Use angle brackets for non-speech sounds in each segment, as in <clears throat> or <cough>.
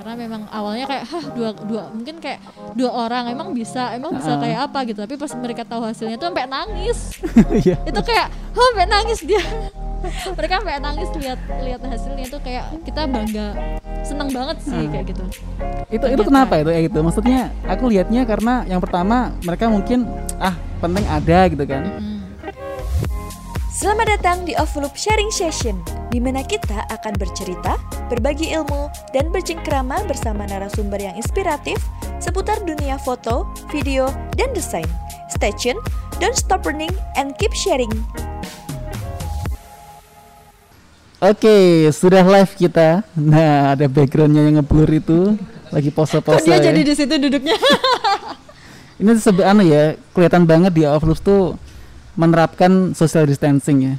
karena memang awalnya kayak hah dua dua mungkin kayak dua orang emang bisa emang bisa Ah. kayak apa gitu tapi pas mereka tahu hasilnya tuh sampai nangis <laughs> Iya. itu kayak oh sampai nangis dia <laughs> mereka sampai nangis lihat lihat hasilnya itu kayak kita bangga seneng banget sih Ah. kayak gitu itu itu Ternyata. kenapa itu ya gitu maksudnya aku lihatnya karena yang pertama mereka mungkin ah penting ada gitu kan Mm. Selamat datang di Overloop Sharing Session, di mana kita akan bercerita, berbagi ilmu, dan bercengkrama bersama narasumber yang inspiratif seputar dunia foto, video, dan desain. Stay tune, don't stop learning, and keep sharing. Oke, sudah live kita. Nah, ada backgroundnya yang ngeblur itu lagi pose-pose. dia ya. jadi di situ duduknya <laughs> Ini sebe anu ya, kelihatan banget di Overloop tuh menerapkan social distancing ya.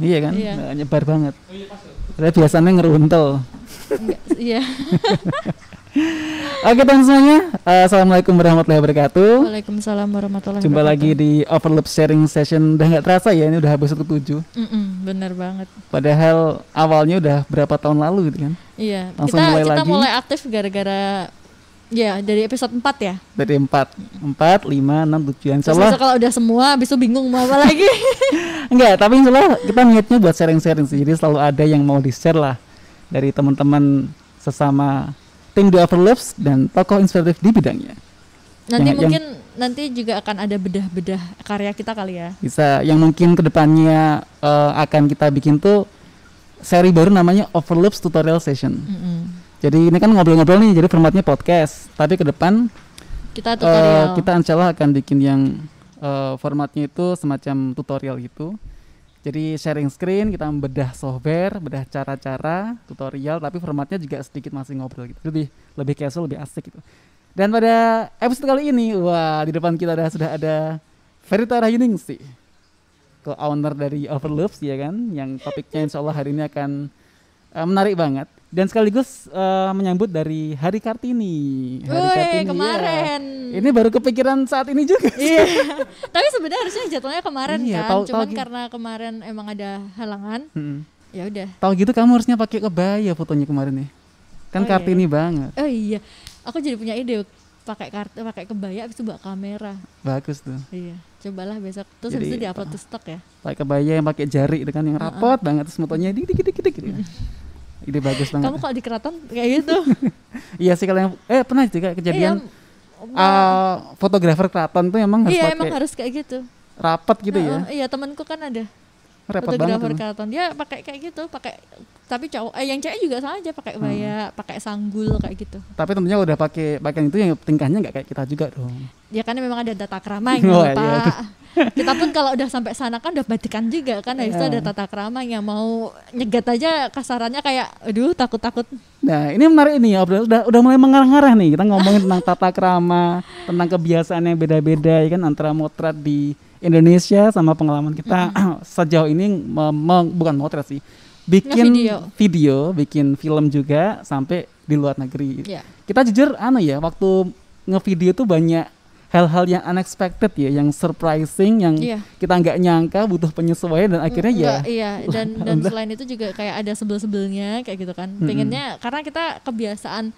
Iya. kan? Iya. Nyebar banget. Padahal biasanya ngeruntel. Enggak, iya <laughs> Oke teman semuanya, eh, assalamualaikum warahmatullahi wabarakatuh. Waalaikumsalam warahmatullahi Jumpa lagi wabarakatuh. di Overloop Sharing Session. Udah nggak terasa ya, ini udah habis ke-7 Mm-mm, bener banget Padahal awalnya udah berapa tahun lalu gitu kan. Iya, Langsung kita mulai kita lagi. mulai aktif gara-gara ya dari episode 4 ya. Dari 4, 4, 5, 6, 7 Insya Terus Allah kalau udah semua habis itu bingung mau apa lagi. <laughs> Enggak, tapi insya Allah kita niatnya buat sharing-sharing sih. Jadi selalu ada yang mau di-share lah dari teman-teman sesama tim The Overlaps dan tokoh inspiratif di bidangnya. nanti Yang- yang- mungkin nanti juga akan ada bedah-bedah karya kita kali ya. Bisa yang mungkin ke depannya eh, akan kita bikin tuh seri baru namanya Overlaps Tutorial Session. Mm-mm. Jadi ini kan ngobrol-ngobrol nih, jadi formatnya podcast. Tapi ke depan Kita eh, tutorial. kita insya Allah akan bikin yang eh, formatnya itu semacam tutorial gitu. Jadi sharing screen, kita membedah software, bedah cara-cara, tutorial, tapi formatnya juga sedikit masih ngobrol gitu. Lebih lebih casual, lebih asik gitu. Dan pada episode kali ini, wah di depan kita ada, sudah ada Verita Rahyuningsi, co-owner dari Overloops ya kan, yang topiknya insya Allah hari ini akan eh, menarik banget. Dan sekaligus eh, menyambut dari Hari Kartini. Hari Woi, Kartini, ya. kemarin. Ini baru kepikiran saat ini juga. Iya. <laughs> Tapi sebenarnya harusnya jadwalnya kemarin Iya, kan. tahu- tahu Cuman gitu. karena kemarin emang ada halangan, Hmm. ya udah. Tahu gitu kamu harusnya pakai kebaya fotonya kemarin nih. Kan Oh, iya, Kartini banget. Oh iya. Aku jadi punya ide pakai kartu pakai kebaya habis itu bawa kamera. Bagus tuh. Iya. Cobalah besok. Terus habis Jadi, itu diupload ke stok ya. Pakai kebaya yang pakai jari itu kan yang rapot banget terus fotonya dikit dikit dikit dikit. Ide bagus banget. Kamu kalau di keraton kayak gitu. <laughs> Iya sih kalau yang eh pernah juga kejadian Iya, ah, fotografer keraton tuh emang harus iya emang harus kayak gitu. rapat gitu ya. Heeh, iya temanku kan ada Repot fotografer keraton. Dia pakai kayak gitu, pakai tapi cowok eh yang cewek juga sama aja pakai Hmm. kebaya, pakai sanggul kayak gitu. Tapi tentunya udah pakai pakaian itu yang tingkahnya nggak kayak kita juga dong. Ya kan memang ada tata krama yang <laughs> Oh, lupa. iya. <laughs> Kita pun kalau udah sampai sana kan udah batikan juga kan, itu Iya. ada tata krama yang mau nyegat aja kasarannya kayak aduh takut-takut. Nah ini menarik ini ya, udah, udah, mulai mengarah-ngarah nih. Kita ngomongin tentang <laughs> tata krama, tentang kebiasaan yang beda-beda ya kan antara motret di Indonesia sama pengalaman kita <clears throat> sejauh ini bukan motret sih, bikin Ngevideo. video, bikin film juga sampai di luar negeri. Ya. Kita jujur anu ya, waktu ngevideo tuh banyak hal-hal yang unexpected ya, yang surprising, yang Iya. kita nggak nyangka butuh penyesuaian dan akhirnya ya Enggak, iya <laughs> dan dan selain itu juga kayak ada sebel-sebelnya kayak gitu kan. Mm-mm. Pengennya karena kita kebiasaan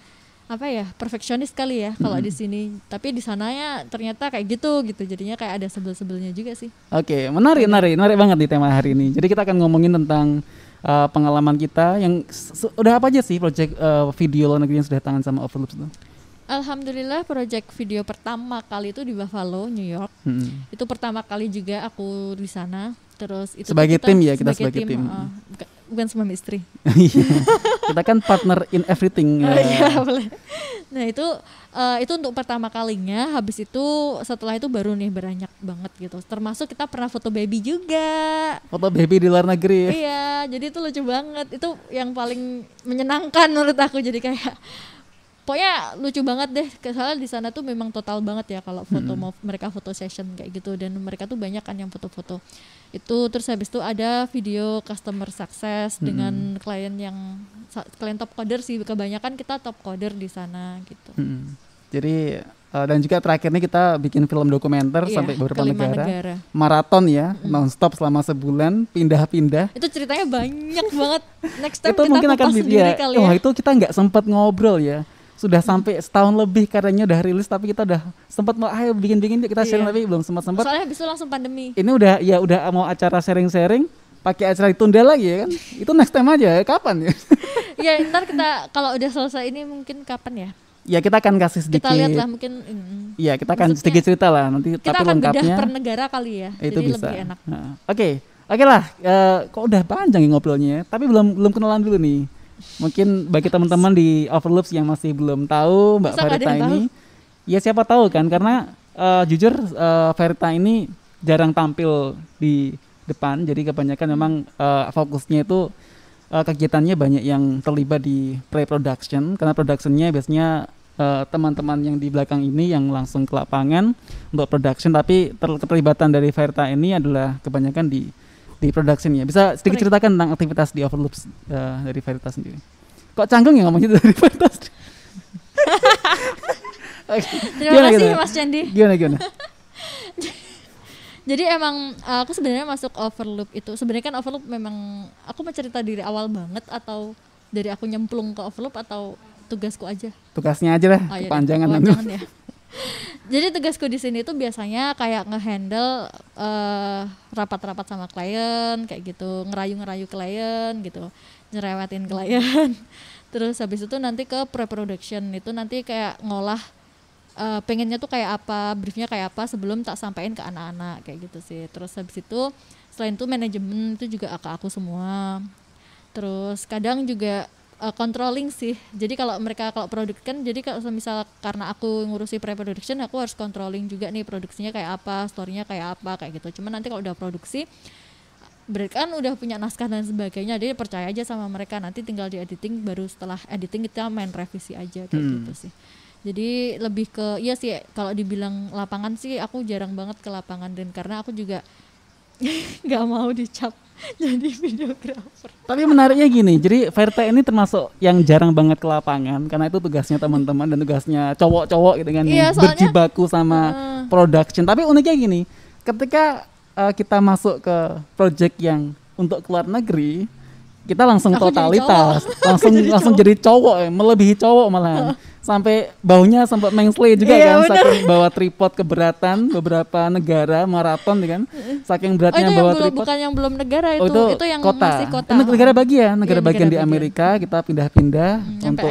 apa ya perfeksionis kali ya kalau di sini tapi di sananya ternyata kayak gitu gitu jadinya kayak ada sebel-sebelnya juga sih Oke, menarik, menarik, menarik banget di tema hari ini. Jadi kita akan ngomongin tentang uh, pengalaman kita yang s- s- udah apa aja sih project uh, video luar negeri yang sudah tangan sama Overloops itu? Alhamdulillah project video pertama kali itu di Buffalo New York Hmm. itu pertama kali juga aku di sana terus itu Sebagai kita tim ya, kita sebagai tim. uh, buka- bukan suami istri <laughs> Iya. kita kan partner in everything. Oh uh, iya boleh. Nah itu eh, itu untuk pertama kalinya. Habis itu setelah itu baru nih beranjak banget gitu. Termasuk kita pernah foto baby juga. Foto baby di luar negeri. iya, jadi itu lucu banget. Itu yang paling menyenangkan menurut aku. Jadi kayak pokoknya lucu banget deh. Soalnya di sana tuh memang total banget ya kalau foto mau mereka foto session kayak gitu dan mereka tuh banyak kan yang foto-foto. Itu terus habis itu ada video customer success dengan klien yang klien top coder sih kebanyakan kita top coder di sana gitu. Hmm. Jadi Uh, dan juga terakhir ini kita bikin film dokumenter Iya, sampai beberapa negara. negara. Maraton ya, nonstop selama sebulan, pindah-pindah. Itu ceritanya banyak banget. Next <laughs> time itu kita mungkin akan di- sendiri ya, kali Wah, ya. itu kita nggak sempat ngobrol ya. Sudah sampai setahun lebih karyanya udah rilis tapi kita udah sempat mau ayo bikin-bikin kita share Iya. tapi belum sempat-sempat. Soalnya habis itu langsung pandemi. Ini udah ya udah mau acara sharing-sharing pakai acara ditunda lagi ya kan. <laughs> itu next time aja kapan ya? <laughs> ya ntar kita <laughs> kalau udah selesai ini mungkin kapan ya? ya kita akan kasih sedikit Kita lihat lah mungkin. mm, Iya, kita akan sedikit cerita lah nanti kita tapi akan bedah lengkapnya per negara kali ya. itu jadi bisa. lebih enak. Nah, Oke, oke lah. eh, kok udah panjang ya ngobrolnya, ya? tapi belum belum kenalan dulu nih. Mungkin bagi teman-teman di Overloops yang masih belum tahu Mbak Masa yang ini, ya siapa tahu kan? Karena eh, jujur eh, Verita ini jarang tampil di depan, jadi kebanyakan memang eh, fokusnya itu eh, kegiatannya banyak yang terlibat di pre-production, karena productionnya biasanya eh, teman-teman yang di belakang ini yang langsung ke lapangan untuk production tapi ter- keterlibatan dari Verta ini adalah kebanyakan di di productionnya bisa sedikit ceritakan tentang aktivitas di Overloops eh, dari Verta sendiri kok canggung ya ngomongnya dari <laughs> sendiri? Oke, Terima gimana, kasih gimana? Mas Candi. gimana gimana <laughs> Jadi emang uh, aku sebenarnya masuk overloop itu sebenarnya kan overloop memang aku mau cerita dari awal banget atau dari aku nyemplung ke overloop atau tugasku aja. tugasnya aja lah Oh, iya nanti kepanjangan ya. Jadi tugasku di sini tuh biasanya kayak ngehandle eh, rapat-rapat sama klien kayak gitu, ngerayu-ngerayu klien gitu, nyerewetin klien. <laughs> Terus habis itu nanti ke pre-production itu nanti kayak ngolah eh, pengennya tuh kayak apa, briefnya kayak apa sebelum tak sampaikan ke anak-anak kayak gitu sih. Terus habis itu selain itu manajemen itu juga ke aku semua. Terus kadang juga uh, controlling sih. Jadi kalau mereka kalau produk kan jadi kalau misal karena aku ngurusi pre-production aku harus controlling juga nih produksinya kayak apa, storynya kayak apa kayak gitu. Cuman nanti kalau udah produksi berarti kan udah punya naskah dan sebagainya dia percaya aja sama mereka nanti tinggal di editing baru setelah editing kita main revisi aja kayak Hmm. gitu sih jadi lebih ke iya sih kalau dibilang lapangan sih aku jarang banget ke lapangan dan karena aku juga <laughs> nggak mau dicap <laughs> jadi videografer Tapi menariknya gini, jadi Verta ini termasuk yang jarang banget ke lapangan karena itu tugasnya teman-teman dan tugasnya cowok-cowok gitu kan Iya, soalnya- berjibaku sama Heeh. production. Tapi uniknya gini, ketika uh, kita masuk ke project yang untuk keluar negeri, kita langsung Aku jadi totalitas, cowok. <laughs> langsung jadi langsung cowok. jadi cowok, ya, melebihi cowok malahan. Sampai baunya sempat mengsle juga Iya, kan, bener. saking bawa tripod keberatan beberapa negara maraton kan, saking Oh beratnya itu yang bawa belum tripod. bukan yang belum negara itu, Oh, itu, yang kota. masih kota. Eh, negara bagian, negara Iya, bagian negara di bagian. Amerika kita pindah-pindah Hmm, untuk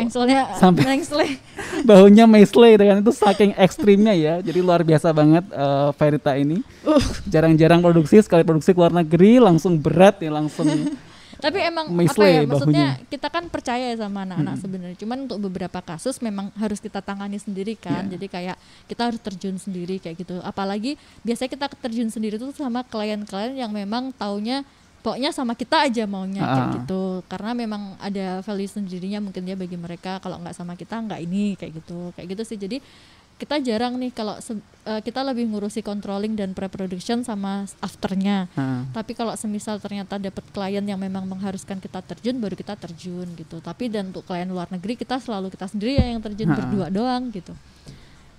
sampai- mengsle. <laughs> baunya meisle dengan itu saking ekstrimnya ya. Jadi luar biasa banget eh, Verita ini. Uh. Jarang-jarang produksi sekali produksi ke luar negeri langsung berat ya langsung. <laughs> Tapi emang apa Meisle ya bahunya. maksudnya kita kan percaya ya sama anak-anak sebenarnya. Cuman untuk beberapa kasus memang harus kita tangani sendiri kan. Iya. Jadi kayak kita harus terjun sendiri kayak gitu. Apalagi biasanya kita terjun sendiri tuh sama klien-klien yang memang taunya pokoknya sama kita aja maunya kayak Ah. gitu. Karena memang ada value sendirinya mungkin dia bagi mereka kalau nggak sama kita nggak ini kayak gitu. Kayak gitu sih. Jadi kita jarang nih kalau eh, kita lebih ngurusi controlling dan pre-production sama afternya. Nah, Tapi kalau semisal ternyata dapat klien yang memang mengharuskan kita terjun, baru kita terjun gitu. Tapi dan untuk klien luar negeri kita selalu kita sendiri ya yang terjun Ha. berdua doang gitu.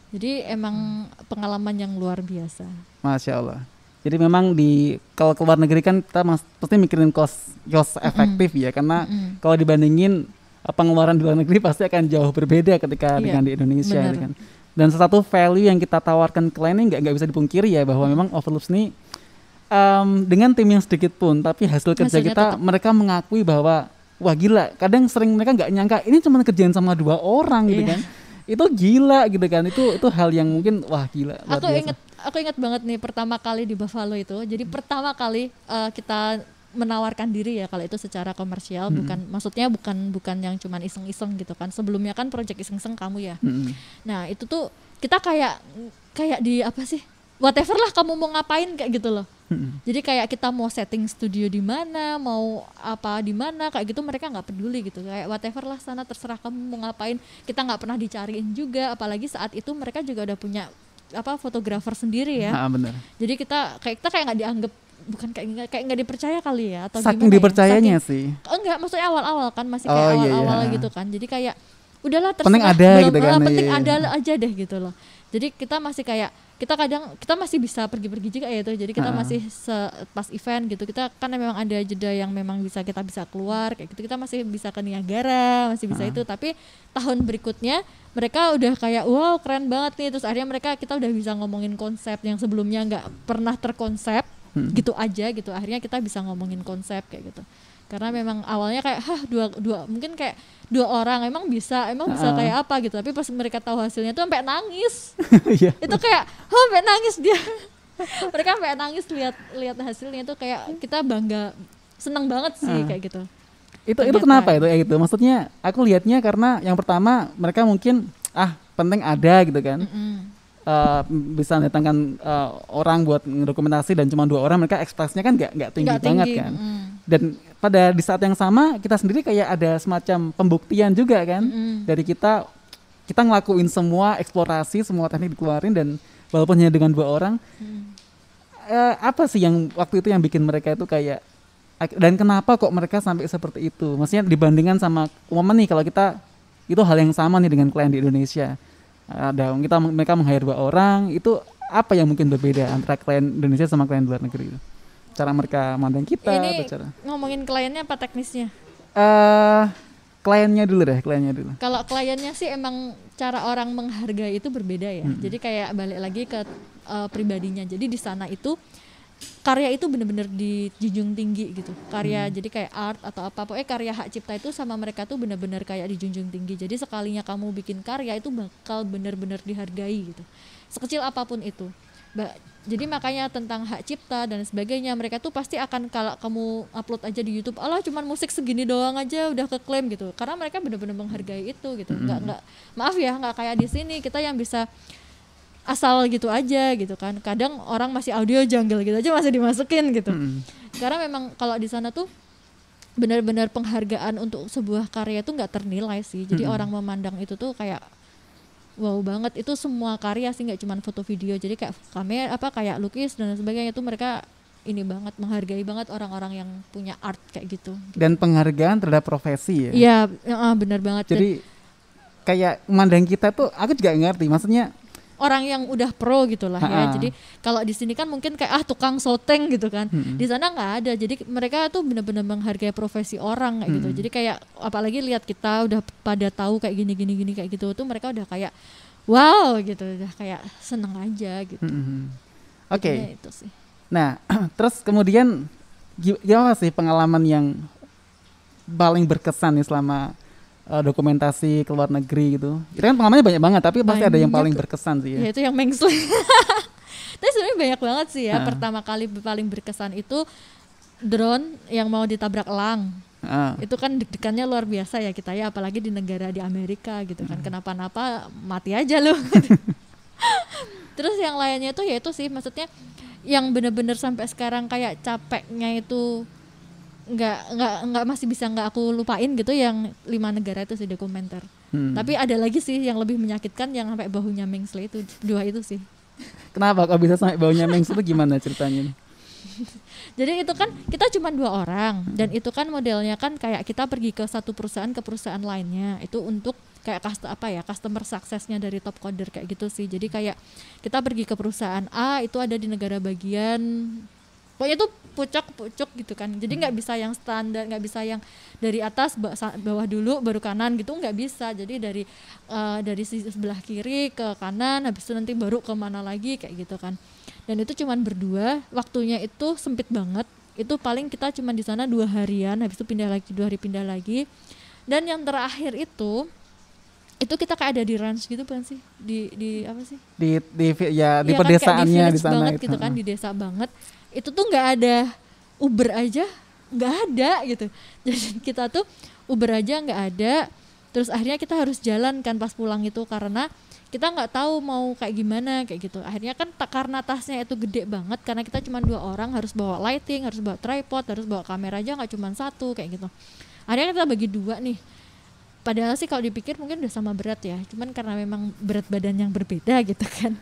Jadi emang pengalaman yang luar biasa. Masya Allah. Jadi memang di kalau ke luar negeri kan kita mas, pasti mikirin cost cost efektif ya karena Mm-mm. kalau dibandingin eh, pengeluaran di luar negeri pasti akan jauh berbeda ketika Iya, dengan di Indonesia gitu kan. Dan satu value yang kita tawarkan ke ini nggak nggak bisa dipungkiri ya bahwa memang Overloops ini em, dengan tim yang sedikit pun tapi hasil kerja Hasilnya kita tetap. mereka mengakui bahwa wah gila. Kadang sering mereka nggak nyangka ini cuma kerjaan sama dua orang gitu Iya. kan. Itu gila gitu kan. Itu itu hal yang mungkin wah gila. Aku biasa. inget aku inget banget nih pertama kali di Buffalo itu. Jadi pertama kali eh, kita menawarkan diri ya kalau itu secara komersial bukan maksudnya bukan bukan yang cuman iseng-iseng gitu kan. Sebelumnya kan project iseng-iseng kamu ya. Mm-mm. Nah itu tuh kita kayak kayak di apa sih whatever lah kamu mau ngapain kayak gitu loh. Mm-mm. Jadi kayak kita mau setting studio di mana, mau apa di mana, kayak gitu mereka nggak peduli gitu. Kayak whatever lah sana terserah kamu mau ngapain. Kita nggak pernah dicariin juga, apalagi saat itu mereka juga udah punya apa fotografer sendiri ya. Ah, benar. Jadi kita kayak kita kayak nggak dianggap bukan kayak nggak- kayak nggak dipercaya kali ya atau Saking gimana ya. dipercayanya Saking- sih. Enggak maksudnya awal-awal kan masih Oh, kayak iya, iya. awal-awal gitu kan jadi kayak udahlah Penting terserah, ada belum- gitu kan, ah, penting iya. ada aja deh gitu loh jadi kita masih kayak kita kadang kita masih bisa pergi-pergi juga ya tuh jadi kita Ah. masih se- pas event gitu kita kan memang ada jeda yang memang bisa kita bisa keluar kayak gitu kita masih bisa ke Niagara masih bisa Ah. itu tapi tahun berikutnya mereka udah kayak wow keren banget nih terus akhirnya mereka kita udah bisa ngomongin konsep yang sebelumnya nggak pernah terkonsep Hmm. gitu aja gitu akhirnya kita bisa ngomongin konsep kayak gitu karena memang awalnya kayak hah dua dua mungkin kayak dua orang emang bisa emang bisa Ah. kayak apa gitu tapi pas mereka tahu hasilnya tuh sampai nangis <laughs> Iya. itu kayak oh sampai nangis dia <laughs> mereka sampai nangis lihat lihat hasilnya itu kayak kita bangga seneng banget sih Ah. kayak gitu itu itu Ternyata. kenapa itu ya gitu maksudnya aku lihatnya karena yang pertama mereka mungkin ah penting ada gitu kan Mm-mm. Eh, bisa datangkan eh, orang buat dokumentasi dan cuma dua orang mereka ekspresinya kan nggak nggak tinggi, Nggak banget tinggi, kan mm. dan pada di saat yang sama kita sendiri kayak ada semacam pembuktian juga kan Mm-mm. dari kita kita ngelakuin semua eksplorasi semua teknik dikeluarin dan walaupun hanya dengan dua orang Mm. eh, apa sih yang waktu itu yang bikin mereka itu kayak ak- dan kenapa kok mereka sampai seperti itu maksudnya dibandingkan sama momen nih kalau kita itu hal yang sama nih dengan klien di Indonesia ada kita mereka meng-hire dua orang itu apa yang mungkin berbeda antara klien Indonesia sama klien luar negeri itu cara mereka mandang kita ini atau cara ngomongin kliennya apa teknisnya eh kliennya dulu deh kliennya dulu kalau kliennya sih emang cara orang menghargai itu berbeda ya. Mm-mm. Jadi kayak balik lagi ke uh, pribadinya. Jadi di sana itu karya itu bener-bener dijunjung tinggi gitu. Karya jadi kayak art atau apa pokoknya karya hak cipta itu sama mereka tuh bener-bener kayak dijunjung tinggi. Jadi sekalinya kamu bikin karya itu bakal bener-bener dihargai gitu. Sekecil apa pun itu. Ba- jadi makanya tentang hak cipta dan sebagainya mereka tuh pasti akan kalau kamu upload aja di YouTube, Allah cuman musik segini doang aja udah keklaim gitu. Karena mereka benar-benar menghargai itu gitu. Nggak nggak maaf ya nggak kayak di sini kita yang bisa asal gitu aja gitu kan. Kadang orang masih audio jungle gitu aja masih dimasukin gitu. Mm-mm. Karena memang kalau di sana tuh benar-benar penghargaan untuk sebuah karya itu nggak ternilai sih. Jadi Mm-mm. orang memandang itu tuh kayak wow banget itu semua karya sih nggak cuma foto video. Jadi kayak kamera apa kayak lukis dan sebagainya itu mereka ini banget menghargai banget orang-orang yang punya art kayak gitu. dan penghargaan terhadap profesi ya Iya, uh, benar banget. Dan jadi kayak memandang kita tuh aku juga ngerti maksudnya orang yang udah pro gitu lah ya. Jadi kalau di sini kan mungkin kayak ah tukang soteng gitu kan. Mm-mm. Di sana nggak ada. Jadi mereka tuh benar-benar menghargai profesi orang kayak gitu. Mm-mm. Jadi kayak apalagi lihat kita udah pada tahu kayak gini gini gini kayak gitu tuh mereka udah kayak wow gitu, udah kayak seneng aja gitu. Mm-mm. oke itu sih. Nah, <clears throat> terus kemudian gi- gimana sih pengalaman yang paling berkesan nih selama uh, dokumentasi ke luar negeri gitu? Itu kan pengalamannya banyak banget, tapi pasti ada yang paling berkesan sih ya. Ya itu yang mengsel. <laughs> Tapi sebenarnya banyak banget sih ya. Ha. Pertama kali paling berkesan itu drone yang mau ditabrak elang. Ah, itu kan deg-degannya luar biasa ya kita ya apalagi di negara di Amerika gitu kan kenapa-napa mati aja loh <laughs> terus yang lainnya itu ya itu sih maksudnya yang bener-bener sampai sekarang kayak capeknya itu nggak nggak nggak masih bisa nggak aku lupain gitu yang lima negara itu sih dokumenter hmm. tapi ada lagi sih yang lebih menyakitkan yang sampai bahunya mengsle itu dua itu sih Kenapa kok bisa sampai baunya mengsu itu gimana ceritanya? nih? <laughs> Jadi itu kan kita cuma dua orang dan itu kan modelnya kan kayak kita pergi ke satu perusahaan ke perusahaan lainnya itu untuk kayak cust apa ya customer successnya dari top coder kayak gitu sih. Jadi kayak kita pergi ke perusahaan A itu ada di negara bagian pokoknya itu pucuk-pucuk gitu kan. Jadi nggak bisa yang standar, nggak bisa yang dari atas bawah dulu baru kanan gitu nggak bisa. Jadi dari eh, dari sebelah kiri ke kanan habis itu nanti baru ke mana lagi kayak gitu kan. Dan itu cuman berdua. Waktunya itu sempit banget. Itu paling kita cuman di sana dua harian habis itu pindah lagi dua hari pindah lagi. Dan yang terakhir itu itu kita kayak ada di ranch gitu kan sih? Di di apa sih? Di di ya di kan, kayak pedesaannya di village sana banget itu. gitu kan di desa banget itu tuh nggak ada Uber aja nggak ada gitu. <laughs> Jadi kita tuh Uber aja nggak ada. Terus akhirnya kita harus jalan kan pas pulang itu karena kita nggak tahu mau kayak gimana kayak gitu. Akhirnya kan karena tasnya itu gede banget karena kita cuma dua orang harus bawa lighting harus bawa tripod harus bawa kamera aja nggak cuma satu kayak gitu. Akhirnya kita bagi dua nih. Padahal sih kalau dipikir mungkin udah sama berat ya cuman karena memang berat badan yang berbeda gitu kan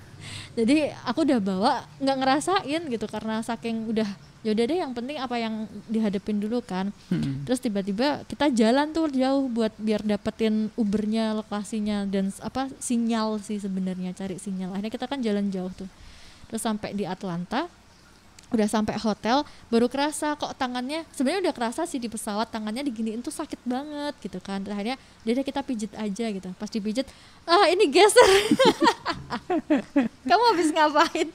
jadi aku udah bawa nggak ngerasain gitu karena saking udah yaudah deh yang penting apa yang dihadapin dulu kan. Hmm. terus tiba-tiba kita jalan tuh jauh buat biar dapetin Ubernya lokasinya dan apa sinyal sih sebenarnya cari sinyal. Akhirnya kita kan jalan jauh tuh. Terus sampai di Atlanta udah sampai hotel baru kerasa kok tangannya sebenarnya udah kerasa sih di pesawat tangannya diginiin tuh sakit banget gitu kan. Akhirnya dia kita pijet aja gitu. Pas dipijet ah ini geser. <laughs> Kamu habis ngapain?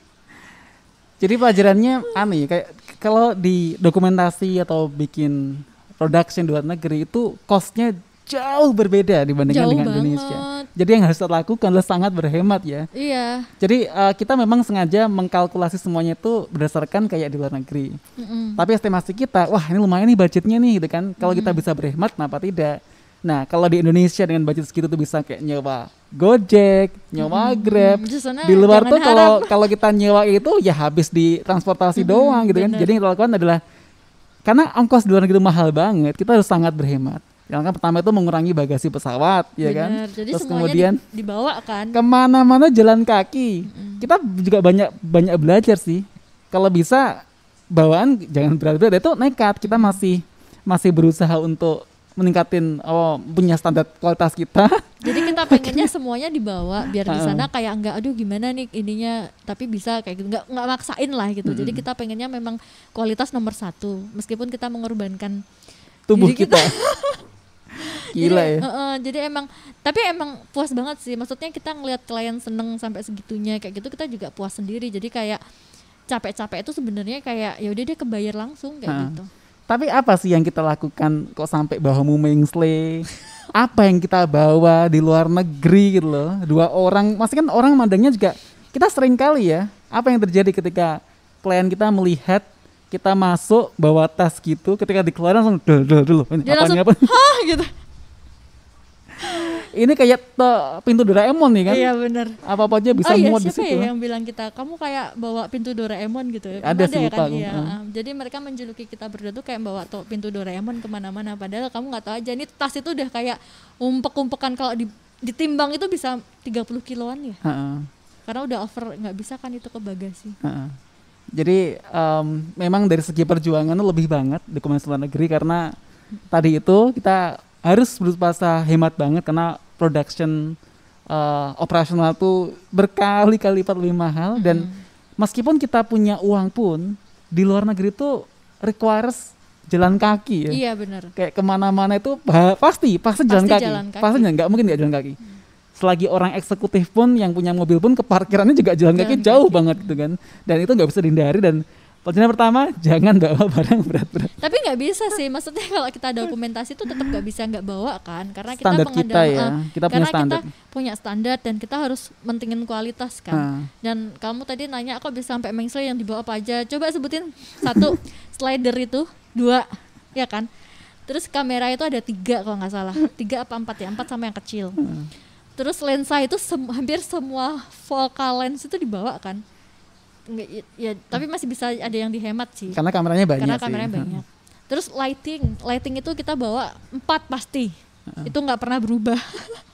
Jadi pelajarannya aneh kayak kalau di dokumentasi atau bikin production di luar negeri itu costnya jauh berbeda dibandingkan Jauh dengan banget. Indonesia. Jadi yang harus kita lakukan adalah sangat berhemat ya. iya Jadi eh, kita memang sengaja mengkalkulasi semuanya itu berdasarkan kayak di luar negeri. mm-mm. Tapi estimasi kita, wah ini lumayan nih budgetnya nih gitu kan. Kalau kita bisa berhemat kenapa tidak? Nah kalau di Indonesia dengan budget segitu tuh bisa kayak nyewa Gojek, nyewa Grab. Di luar tuh kalau kalau kita nyewa itu ya habis di transportasi doang gitu kan. bener. Jadi yang kita lakukan adalah karena ongkos di luar negeri mahal banget, kita harus sangat berhemat. Yang kan pertama itu mengurangi bagasi pesawat, ya kan. Bener, jadi Terus kemudian di- dibawa kan ke mana-mana jalan kaki. Kita juga banyak banyak belajar sih. Kalau bisa bawaan jangan berat-berat itu nekat. Kita masih masih berusaha untuk meningkatin oh punya standar kualitas kita. <laughs> Jadi kita pengennya semuanya dibawa biar di sana kayak enggak aduh gimana nih ininya tapi bisa kayak gitu nggak nggak maksain lah gitu. Jadi kita pengennya memang kualitas nomor satu meskipun kita mengorbankan Tubuh diri kita. <laughs> <laughs> Gila jadi, ya. heeh, jadi emang tapi emang puas banget sih. Maksudnya kita ngelihat klien seneng sampai segitunya kayak gitu kita juga puas sendiri. Jadi kayak capek-capek itu sebenarnya kayak ya udah deh kebayar langsung kayak Heeh. gitu. Tapi apa sih yang kita lakukan kok sampai bawamu mengsle? apa yang kita bawa di luar negeri gitu loh? Dua orang, masih kan orang mandangnya juga kita sering kali ya. Apa yang terjadi ketika klien kita melihat kita masuk bawa tas gitu, ketika dikeluarin langsung dulu. Ini Dia apa langsung apa? hah gitu. <laughs> Ini kayak to- pintu Doraemon nih kan? Iya benar. Apa-apa aja bisa oh iya muat di siapa situ. ya yang bilang kita kamu kayak bawa pintu Doraemon gitu ya Ada sih, ya kan iya Heeh. ah. jadi mereka menjuluki kita berdua tuh kayak bawa to pintu Doraemon ke mana-mana padahal kamu nggak tahu aja ini tas itu udah kayak umpek-umpekan kalau di, ditimbang itu bisa 30 kiloan ya Heeh. karena udah over nggak bisa kan itu ke bagasi Heeh. Jadi em, memang dari segi perjuangan itu lebih banget di Luar Negeri karena tadi itu kita harus berusaha hemat banget karena production eh, operasional tuh berkali-kali lipat lebih mahal dan meskipun kita punya uang pun di luar negeri itu requires jalan kaki ya. iya benar Kayak ke mana-mana itu bah- pasti pasti jalan Pasti kaki, jalan kaki. pasti nggak mungkin nggak jalan kaki. Selagi orang eksekutif pun yang punya mobil pun ke parkirannya juga jalan kaki jauh kaki. banget gitu kan. Dan itu nggak bisa dihindari dan pelajaran pertama jangan bawa barang berat-berat. tapi nggak bisa sih maksudnya kalau kita dokumentasi itu tetap nggak bisa nggak bawa kan karena kita Standar kita ya, ah, kita punya karena standar. kita punya standar dan kita harus mentingin kualitas kan Nah, Dan kamu tadi nanya aku bisa sampai mengsel yang dibawa apa aja. Coba sebutin satu <laughs> slider itu, dua, ya kan? Terus kamera itu ada tiga kalau nggak salah, tiga apa empat ya, empat sama yang kecil. Terus lensa itu sem- hampir semua focal lens itu dibawa kan? Nggak, ya, tapi masih bisa ada yang dihemat sih, karena kameranya banyak karena sih. kameranya <laughs> banyak. Terus lighting, lighting itu kita bawa empat pasti, itu nggak pernah berubah. <laughs>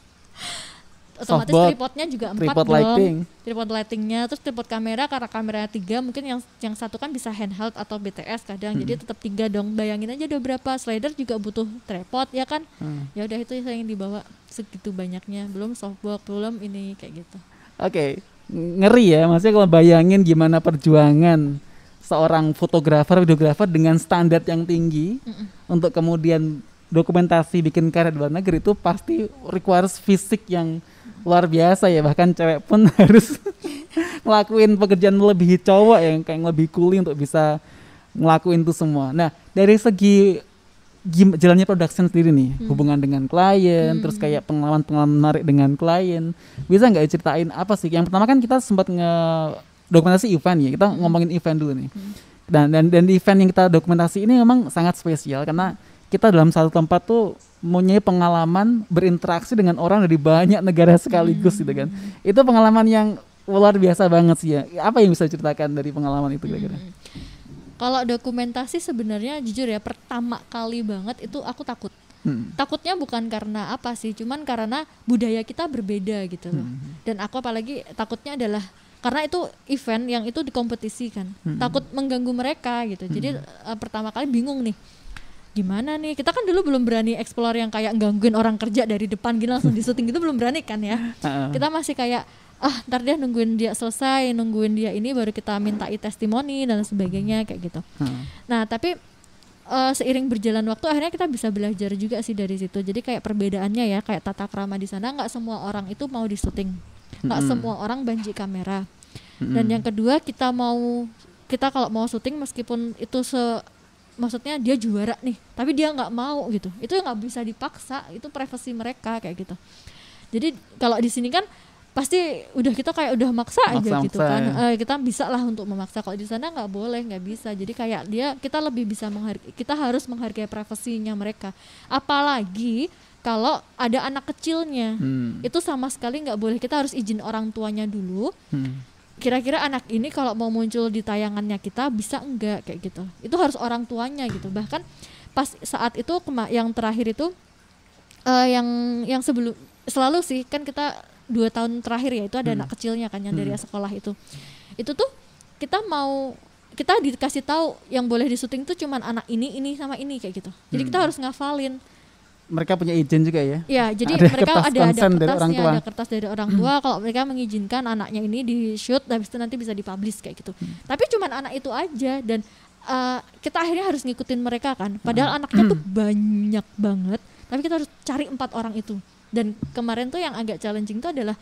Otomatis tripodnya juga empat Tripod dong lighting. tripod lightingnya terus tripod kamera karena kameranya tiga mungkin yang yang satu kan bisa handheld atau BTS kadang jadi tetap tiga dong bayangin aja udah berapa slider juga butuh tripod ya kan Hmm. ya udah itu yang dibawa segitu banyaknya belum softbox belum ini kayak gitu Oke, ngeri ya. Maksudnya kalau bayangin gimana perjuangan seorang fotografer, videografer dengan standar yang tinggi untuk kemudian dokumentasi bikin karya di luar negeri itu pasti requires fisik yang luar biasa ya. Bahkan cewek pun <laughs> harus ngelakuin pekerjaan melebihi cowok yang kayak lebih kuli untuk bisa ngelakuin itu semua. Nah, dari segi gim- jalannya production sendiri nih, hubungan dengan klien, terus kayak pengalaman-pengalaman menarik dengan klien, bisa nggak diceritain apa sih? Yang pertama kan kita sempat nge dokumentasi event ya, kita ngomongin event dulu nih. Dan dan dan di event yang kita dokumentasi ini memang sangat spesial karena kita dalam satu tempat tuh mempunyai pengalaman berinteraksi dengan orang dari banyak negara sekaligus gitu kan. Itu pengalaman yang luar biasa banget sih ya. Apa yang bisa diceritakan dari pengalaman itu kira-kira? kalau dokumentasi sebenarnya jujur ya pertama kali banget itu aku takut Hmm. takutnya bukan karena apa sih cuman karena budaya kita berbeda gitu loh Hmm. dan aku apalagi takutnya adalah karena itu event yang itu dikompetisikan Hmm. takut mengganggu mereka gitu jadi eh, pertama kali bingung nih gimana nih? Kita kan dulu belum berani explore yang kayak gangguin orang kerja dari depan gini langsung di syuting gitu belum berani kan ya? Kita masih kayak ah ntar dia nungguin dia selesai nungguin dia ini baru kita mintai testimoni dan sebagainya kayak gitu. Nah tapi eh, seiring berjalan waktu akhirnya kita bisa belajar juga sih dari situ. Jadi kayak perbedaannya ya kayak tata krama di sana nggak semua orang itu mau di syuting nggak semua orang banji kamera. Dan yang kedua kita mau kita kalau mau syuting meskipun itu se maksudnya dia juara nih tapi dia nggak mau gitu. Itu nggak bisa dipaksa itu privasi mereka kayak gitu. Jadi kalau di sini kan pasti udah kita kayak udah maksa aja Maksa-maksa gitu kan. ya. Eh, kita bisa lah untuk memaksa. Kalau di sana nggak boleh nggak bisa. Jadi kayak dia kita lebih bisa menghargai kita harus menghargai privasinya mereka. Apalagi kalau ada anak kecilnya. Hmm. itu sama sekali nggak boleh. Kita harus izin orang tuanya dulu. Hmm. Kira-kira anak ini kalau mau muncul di tayangannya kita bisa enggak kayak gitu itu harus orang tuanya gitu bahkan pas saat itu yang terakhir itu eh, yang yang sebelum selalu sih kan kita dua tahun terakhir ya itu ada Hmm. anak kecilnya kan yang dari Hmm. sekolah itu itu tuh kita mau kita dikasih tahu yang boleh di syuting tuh cuman anak ini ini sama ini kayak gitu jadi kita Hmm. harus ngafalin Mereka punya izin juga ya. Ya, jadi Ada mereka kertas ada ada consent dari orang tua. ada kertas dari orang tua kalau mereka mengizinkan anaknya ini di shoot habis itu nanti bisa dipublish kayak gitu. Hmm. Tapi cuman anak itu aja dan uh, kita akhirnya harus ngikutin mereka kan. Hmm. Padahal anaknya tuh banyak banget, tapi kita harus cari empat orang itu. Dan kemarin tuh yang agak challenging tuh adalah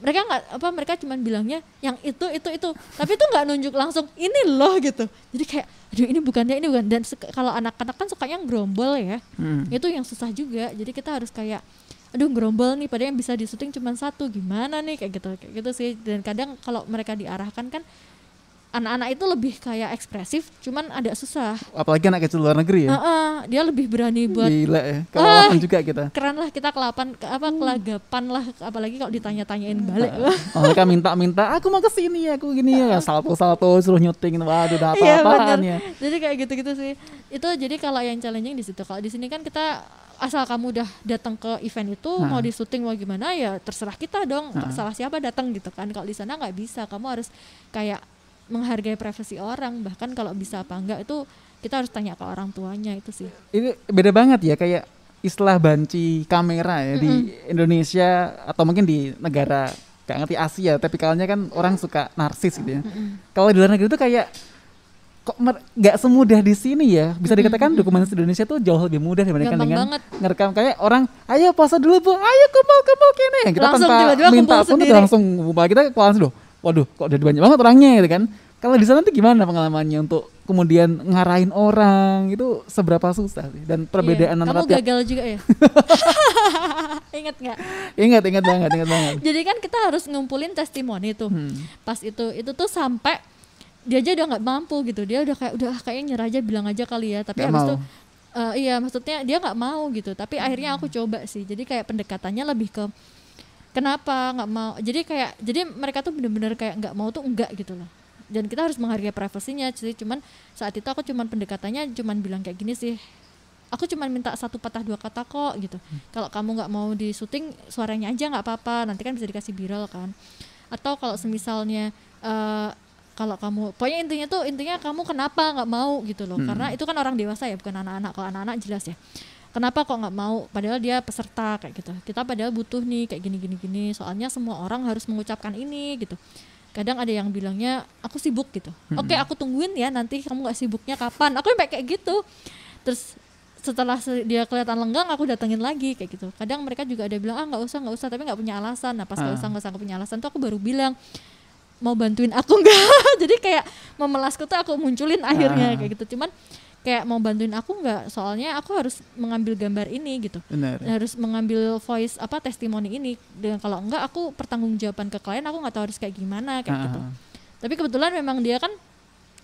mereka nggak apa mereka cuman bilangnya yang itu itu itu. Tapi itu nggak nunjuk langsung ini loh gitu. Jadi kayak aduh ini bukannya ini bukan. Dan kalau anak-anak kan sukanya gerombol ya. Hmm. itu yang susah juga. Jadi kita harus kayak aduh gerombol nih padahal yang bisa di syuting cuma satu. Gimana nih? Kayak gitu kayak gitu sih. Dan kadang kalau mereka diarahkan kan anak-anak itu lebih kayak ekspresif cuman agak susah Apalagi anak kecil luar negeri ya. Heeh, dia lebih berani buat Gila ya. Kelewatan juga kita. keren lah kita kelapan ke- apa kelagapan lah apalagi kalau ditanya-tanyain balik Oh, mereka minta-minta, aku mau ke sini aku gini ya, salto-salto suruh nyuting, waduh udah Iya, apa-apaan bener. ya. jadi kayak gitu-gitu sih itu jadi kalau yang challenging di situ kalau di sini kan kita asal kamu udah datang ke event itu Nah. mau di syuting mau gimana ya terserah kita dong Nah. salah siapa datang gitu kan kalau di sana nggak bisa kamu harus kayak menghargai privasi orang bahkan kalau bisa apa enggak itu kita harus tanya ke orang tuanya itu sih Ini beda banget ya kayak istilah banci kamera ya di Indonesia atau mungkin di negara gak ngerti Asia, tipikalnya kan orang suka narsis gitu ya. Kalau di luar negeri itu kayak kok nggak semudah di sini ya. Bisa dikatakan dokumentasi Indonesia tuh jauh lebih mudah dibandingkan Gampang dengan banget. ngerekam kayak orang, ayo pose dulu bu, ayo kumpul kumpul kene. Kita Langsung tanpa tiba-tiba minta kumpul pun udah sendiri. langsung kumpul kita keluar loh. Waduh, kok udah banyak banget orangnya gitu kan. Kalau di sana tuh gimana pengalamannya untuk kemudian ngarahin orang? Itu seberapa susah sih? Dan perbedaan Iya. antara kamu tiap gagal juga ya? <laughs> Ingat nggak? Ingat ingat banget ingat banget. Jadi kan kita harus ngumpulin testimoni tuh. Hmm. pas itu itu tuh sampai dia aja udah nggak mampu gitu. Dia udah kayak udah kayaknya nyerah aja bilang aja kali ya. Tapi Nggak habis itu eh, iya maksudnya dia nggak mau gitu. Tapi akhirnya aku coba sih. Jadi kayak pendekatannya lebih ke kenapa nggak mau? Jadi kayak jadi mereka tuh bener-bener kayak nggak mau tuh enggak gitu loh. Dan kita harus menghargai privasinya sih cuman saat itu aku cuman pendekatannya cuman bilang kayak gini sih aku cuman minta satu patah dua kata kok gitu. Kalau kamu nggak mau di syuting suaranya aja nggak apa-apa nanti kan bisa dikasih viral kan. Atau kalau semisalnya eh, kalau kamu pokoknya intinya tuh intinya kamu kenapa nggak mau gitu loh. Hmm. karena itu kan orang dewasa ya bukan anak-anak. Kalau anak-anak jelas ya kenapa kok nggak mau? Padahal dia peserta kayak gitu. Kita padahal butuh nih kayak gini gini gini. Soalnya semua orang harus mengucapkan ini gitu. Kadang ada yang bilangnya aku sibuk gitu. Oke aku tungguin ya nanti kamu nggak sibuknya kapan? Aku sampai kayak gitu. Terus setelah se- dia kelihatan lenggang aku datengin lagi kayak gitu. Kadang mereka juga ada bilang ah nggak usah nggak usah tapi nggak punya alasan. Nah pas nggak Ah. usah nggak usah nggak punya alasan tuh aku baru bilang mau bantuin aku nggak? <laughs> Jadi kayak memelasku tuh aku munculin akhirnya Ah. kayak gitu. Cuman kayak mau bantuin aku nggak? Soalnya aku harus mengambil gambar ini gitu. Benar. Harus mengambil voice apa testimoni ini. Dengan kalau enggak aku pertanggungjawaban ke klien aku nggak tahu harus kayak gimana kayak Ah, gitu ah. tapi kebetulan memang dia kan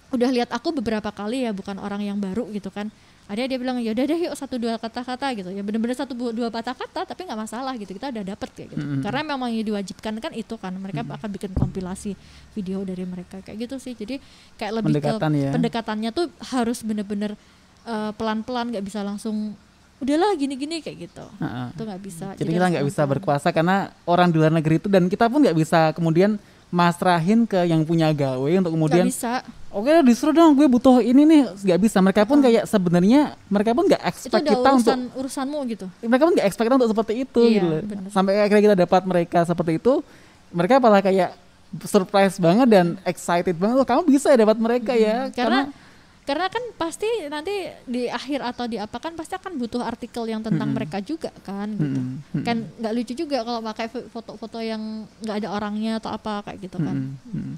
udah lihat aku beberapa kali ya bukan orang yang baru gitu kan ada dia bilang ya udah deh yuk satu dua kata-kata gitu. Ya bener-bener satu bu- dua patah kata tapi nggak masalah gitu. Kita udah dapet kayak gitu. Mm-mm. karena memang yang diwajibkan kan itu kan mereka akan bikin kompilasi video dari mereka kayak gitu sih. Jadi kayak lebih Pendekatan ke ya. pendekatannya tuh harus bener-bener eh, pelan-pelan nggak bisa langsung udahlah gini-gini kayak gitu. Ah. itu nggak bisa. Jadi kita harus nggak bisa berkuasa karena orang di luar negeri itu dan kita pun nggak bisa kemudian masrahin ke yang punya gawe untuk kemudian bisa. Oke disuruh dong gue butuh ini nih. Nggak bisa. Mereka pun kayak sebenarnya mereka pun nggak itu expect udah kita untuk urusan urusanmu gitu? Mereka pun nggak expect kita untuk seperti itu Iya, gitu loh. bener. sampai akhirnya kita dapat mereka seperti itu mereka malah kayak surprise banget dan excited banget. Oh kamu bisa ya dapat mereka ya? Karena karena kan pasti nanti di akhir atau di apa kan pasti akan butuh artikel yang tentang Mm-mm. mereka juga kan gitu. Mm-mm, mm-mm. kan nggak lucu juga kalau pakai fo- foto-foto yang nggak ada orangnya atau apa kayak gitu kan. Mm.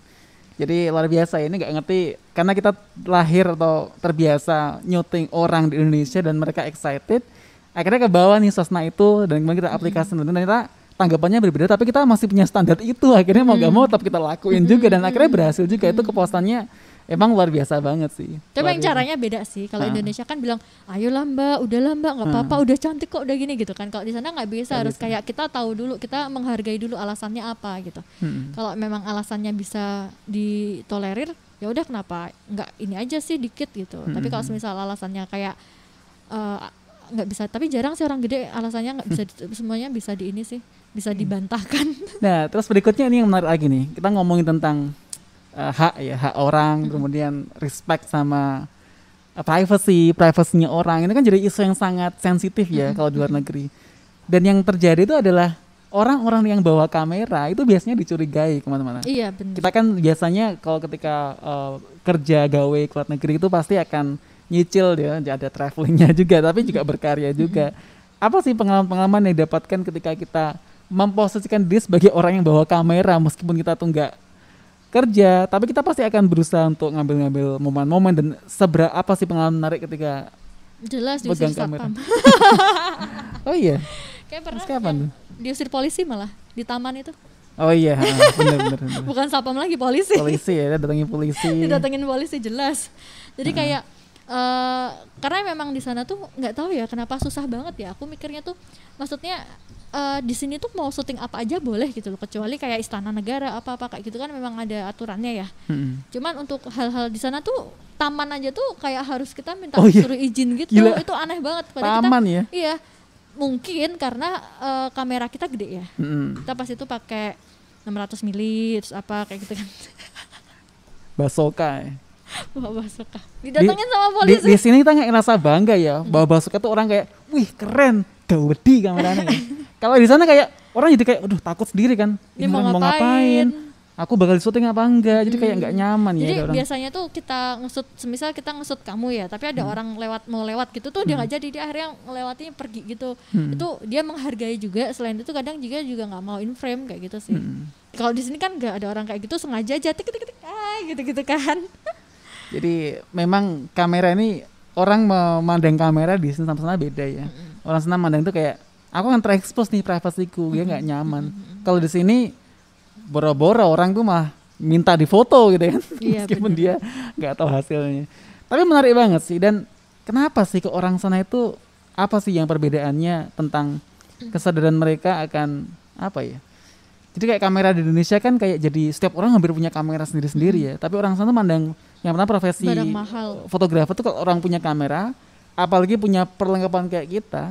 Jadi luar biasa ini nggak ngerti karena kita lahir atau terbiasa nyuting orang di Indonesia dan mereka excited akhirnya ke bawah nih sosna itu dan kemudian kita aplikasi dan ternyata tanggapannya berbeda tapi kita masih punya standar itu akhirnya mau gak mau tetap kita lakuin juga dan akhirnya berhasil juga. Itu kepostannya emang luar biasa banget sih. Coba Luar yang caranya beda sih. Kalau. Indonesia kan bilang, ayolah mbak, udahlah mbak, nggak apa-apa, udah cantik kok, udah gini gitu kan. Kalau di sana nggak bisa, Nggak harus bisa. kayak kita tahu dulu, kita menghargai dulu alasannya apa gitu. Mm-mm. Kalau memang alasannya bisa ditolerir, ya udah kenapa nggak ini aja sih dikit gitu. Tapi kalau Mm-mm. misal alasannya kayak eh, nggak bisa, tapi jarang sih orang gede alasannya nggak bisa, di- <laughs> semuanya bisa di ini sih, bisa dibantahkan. Nah, terus berikutnya ini yang menarik lagi nih. Kita ngomongin tentang uh, hak ya, hak orang, kemudian respect sama uh, privacy, privasinya orang. Ini kan jadi isu yang sangat sensitif ya kalau di luar negeri. Dan yang terjadi itu adalah orang-orang yang bawa kamera itu biasanya dicurigai ke mana-mana. iya benar. Kita kan biasanya kalau ketika uh, kerja gawe ke luar negeri itu pasti akan nyicil dia, ada travelingnya <laughs> juga, tapi juga berkarya juga. Apa sih pengalaman-pengalaman yang didapatkan ketika kita memposisikan diri sebagai orang yang bawa kamera meskipun kita tuh nggak kerja, tapi kita pasti akan berusaha untuk ngambil-ngambil momen-momen dan seberapa apa sih pengalaman menarik ketika Jelas diusir satpam. <laughs> Oh iya, Kayak pernah kapan tuh? diusir polisi malah di taman itu. oh iya, benar-benar. <laughs> Bukan satpam lagi polisi. polisi ya, datangi polisi. <laughs> didatengin polisi jelas jadi kayak eh karena memang di sana tuh nggak tahu ya kenapa susah banget ya aku mikirnya tuh maksudnya eh di sini tuh mau syuting apa aja boleh gitu loh kecuali kayak istana negara apa apa kayak gitu kan memang ada aturannya ya Mm-mm. cuman untuk hal-hal di sana tuh taman aja tuh kayak harus kita minta Oh iya. suruh izin gitu Gila. itu aneh banget padahal kita Taman ya. iya mungkin karena eh, kamera kita gede ya Mm-mm. kita pas itu pakai 600 mili terus apa kayak gitu kan <laughs> Basoka. ya. bawa suka didatengin sama di, polisi di sini kita nggak ngerasa bangga ya bawa basuka tuh orang kayak wih keren gawedi kameranya <laughs> kalau di sana kayak orang jadi kayak aduh takut sendiri kan Ini mau orang ngapain? aku bakal di syuting apa enggak jadi kayak nggak nyaman ya Jadi ada orang biasanya tuh kita ngesut, semisal kita ngesut kamu ya, tapi ada orang lewat mau lewat gitu tuh dia nggak jadi dia akhirnya ngelewatinya pergi gitu. Hmm. Itu dia menghargai juga. Selain itu kadang juga juga nggak mau in frame kayak gitu sih. Hmm. Kalau di sini kan nggak ada orang kayak gitu sengaja aja tik tik tik ah gitu gitu kan. jadi memang kamera ini orang memandang kamera di sini sama sana beda ya orang sana mandang itu kayak aku akan terekspos nih privasiku dia nggak nyaman. Kalau di sini boro-boro orang tuh mah minta difoto gitu kan. <laughs> Iya, meskipun dia nggak tahu hasilnya. Tapi menarik banget sih dan kenapa sih ke orang sana itu apa sih yang perbedaannya tentang kesadaran mereka akan apa ya? Jadi kayak kamera di Indonesia kan kayak jadi setiap orang hampir punya kamera sendiri-sendiri ya. Tapi orang sana mandang yang pertama profesi fotografer tuh kalau orang punya kamera apalagi punya perlengkapan kayak kita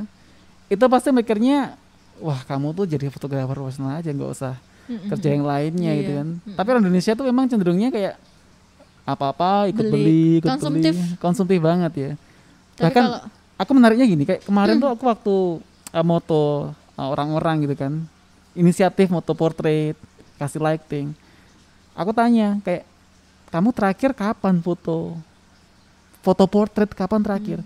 itu pasti mikirnya wah kamu tuh jadi fotografer profesional aja nggak usah Mm-mm. kerja yang lainnya Iya. gitu kan tapi orang Indonesia tuh memang cenderungnya kayak apa-apa ikut Beli. beli, ikut Konsumtif. beli konsumtif banget ya Tapi bahkan kalau aku menariknya gini kayak kemarin tuh aku waktu uh, moto uh, orang-orang gitu kan inisiatif moto portrait kasih lighting aku tanya kayak kamu terakhir kapan foto foto portrait kapan terakhir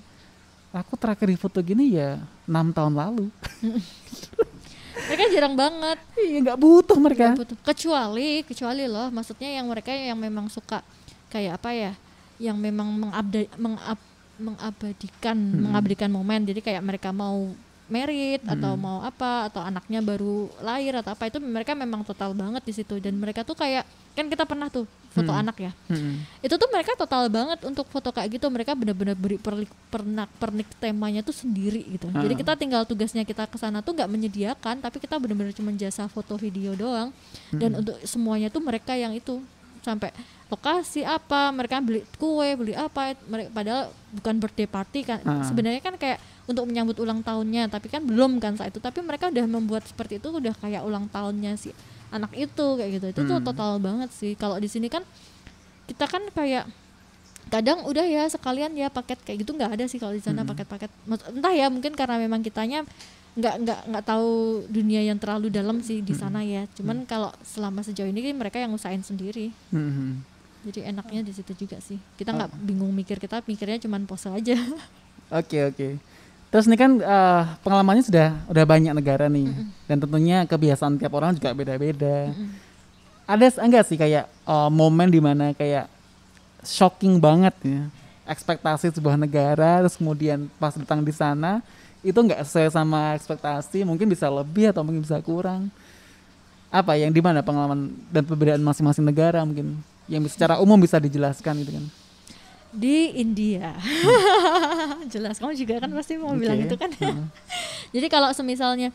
aku terakhir di foto gini ya enam tahun lalu <laughs> mereka jarang banget. iya nggak butuh mereka Nggak butuh. Kecuali kecuali loh, maksudnya yang mereka yang memang suka kayak apa ya, yang memang mengabda, mengab, mengabadikan mengabadikan momen. Jadi kayak mereka mau merit atau mau apa atau anaknya baru lahir atau apa itu mereka memang total banget di situ. Dan mereka tuh kayak kan kita pernah tuh foto Hmm. anak ya. Mm-mm. itu tuh mereka total banget untuk foto kayak gitu. Mereka benar-benar beri perlik pernak pernik temanya tuh sendiri gitu. Jadi Ah. kita tinggal tugasnya kita ke sana tuh nggak menyediakan tapi kita benar-benar cuma jasa foto video doang. Dan untuk semuanya tuh mereka yang itu sampai lokasi apa mereka beli kue beli apa mereka padahal bukan birthday party kan Ah. sebenarnya kan kayak untuk menyambut ulang tahunnya tapi kan belum kan saat itu tapi mereka udah membuat seperti itu udah kayak ulang tahunnya si anak itu kayak gitu itu tuh Hmm. total banget sih kalau di sini kan kita kan kayak kadang udah ya sekalian ya paket kayak gitu nggak ada sih kalau di sana Hmm. paket-paket entah ya mungkin karena memang kitanya nggak nggak nggak tahu dunia yang terlalu dalam sih di Hmm. sana ya cuman kalau selama sejauh ini mereka yang usahain sendiri Mhm. Jadi enaknya di situ juga sih kita Oh. nggak bingung mikir kita mikirnya cuman pose aja <laughs> Oke oke. Terus ini kan eh, pengalamannya sudah udah banyak negara nih, dan tentunya kebiasaan tiap orang juga beda-beda. Mm-mm. Ada s- enggak sih kayak eh, momen di mana kayak shocking banget ya ekspektasi sebuah negara, terus kemudian pas datang di sana itu nggak sesuai sama ekspektasi, mungkin bisa lebih atau mungkin bisa kurang. Apa yang di mana pengalaman dan perbedaan masing-masing negara mungkin yang secara umum bisa dijelaskan gitu kan? di India <laughs> jelas kamu juga kan pasti mau bilang Oke. itu kan Heeh. <laughs> jadi kalau semisalnya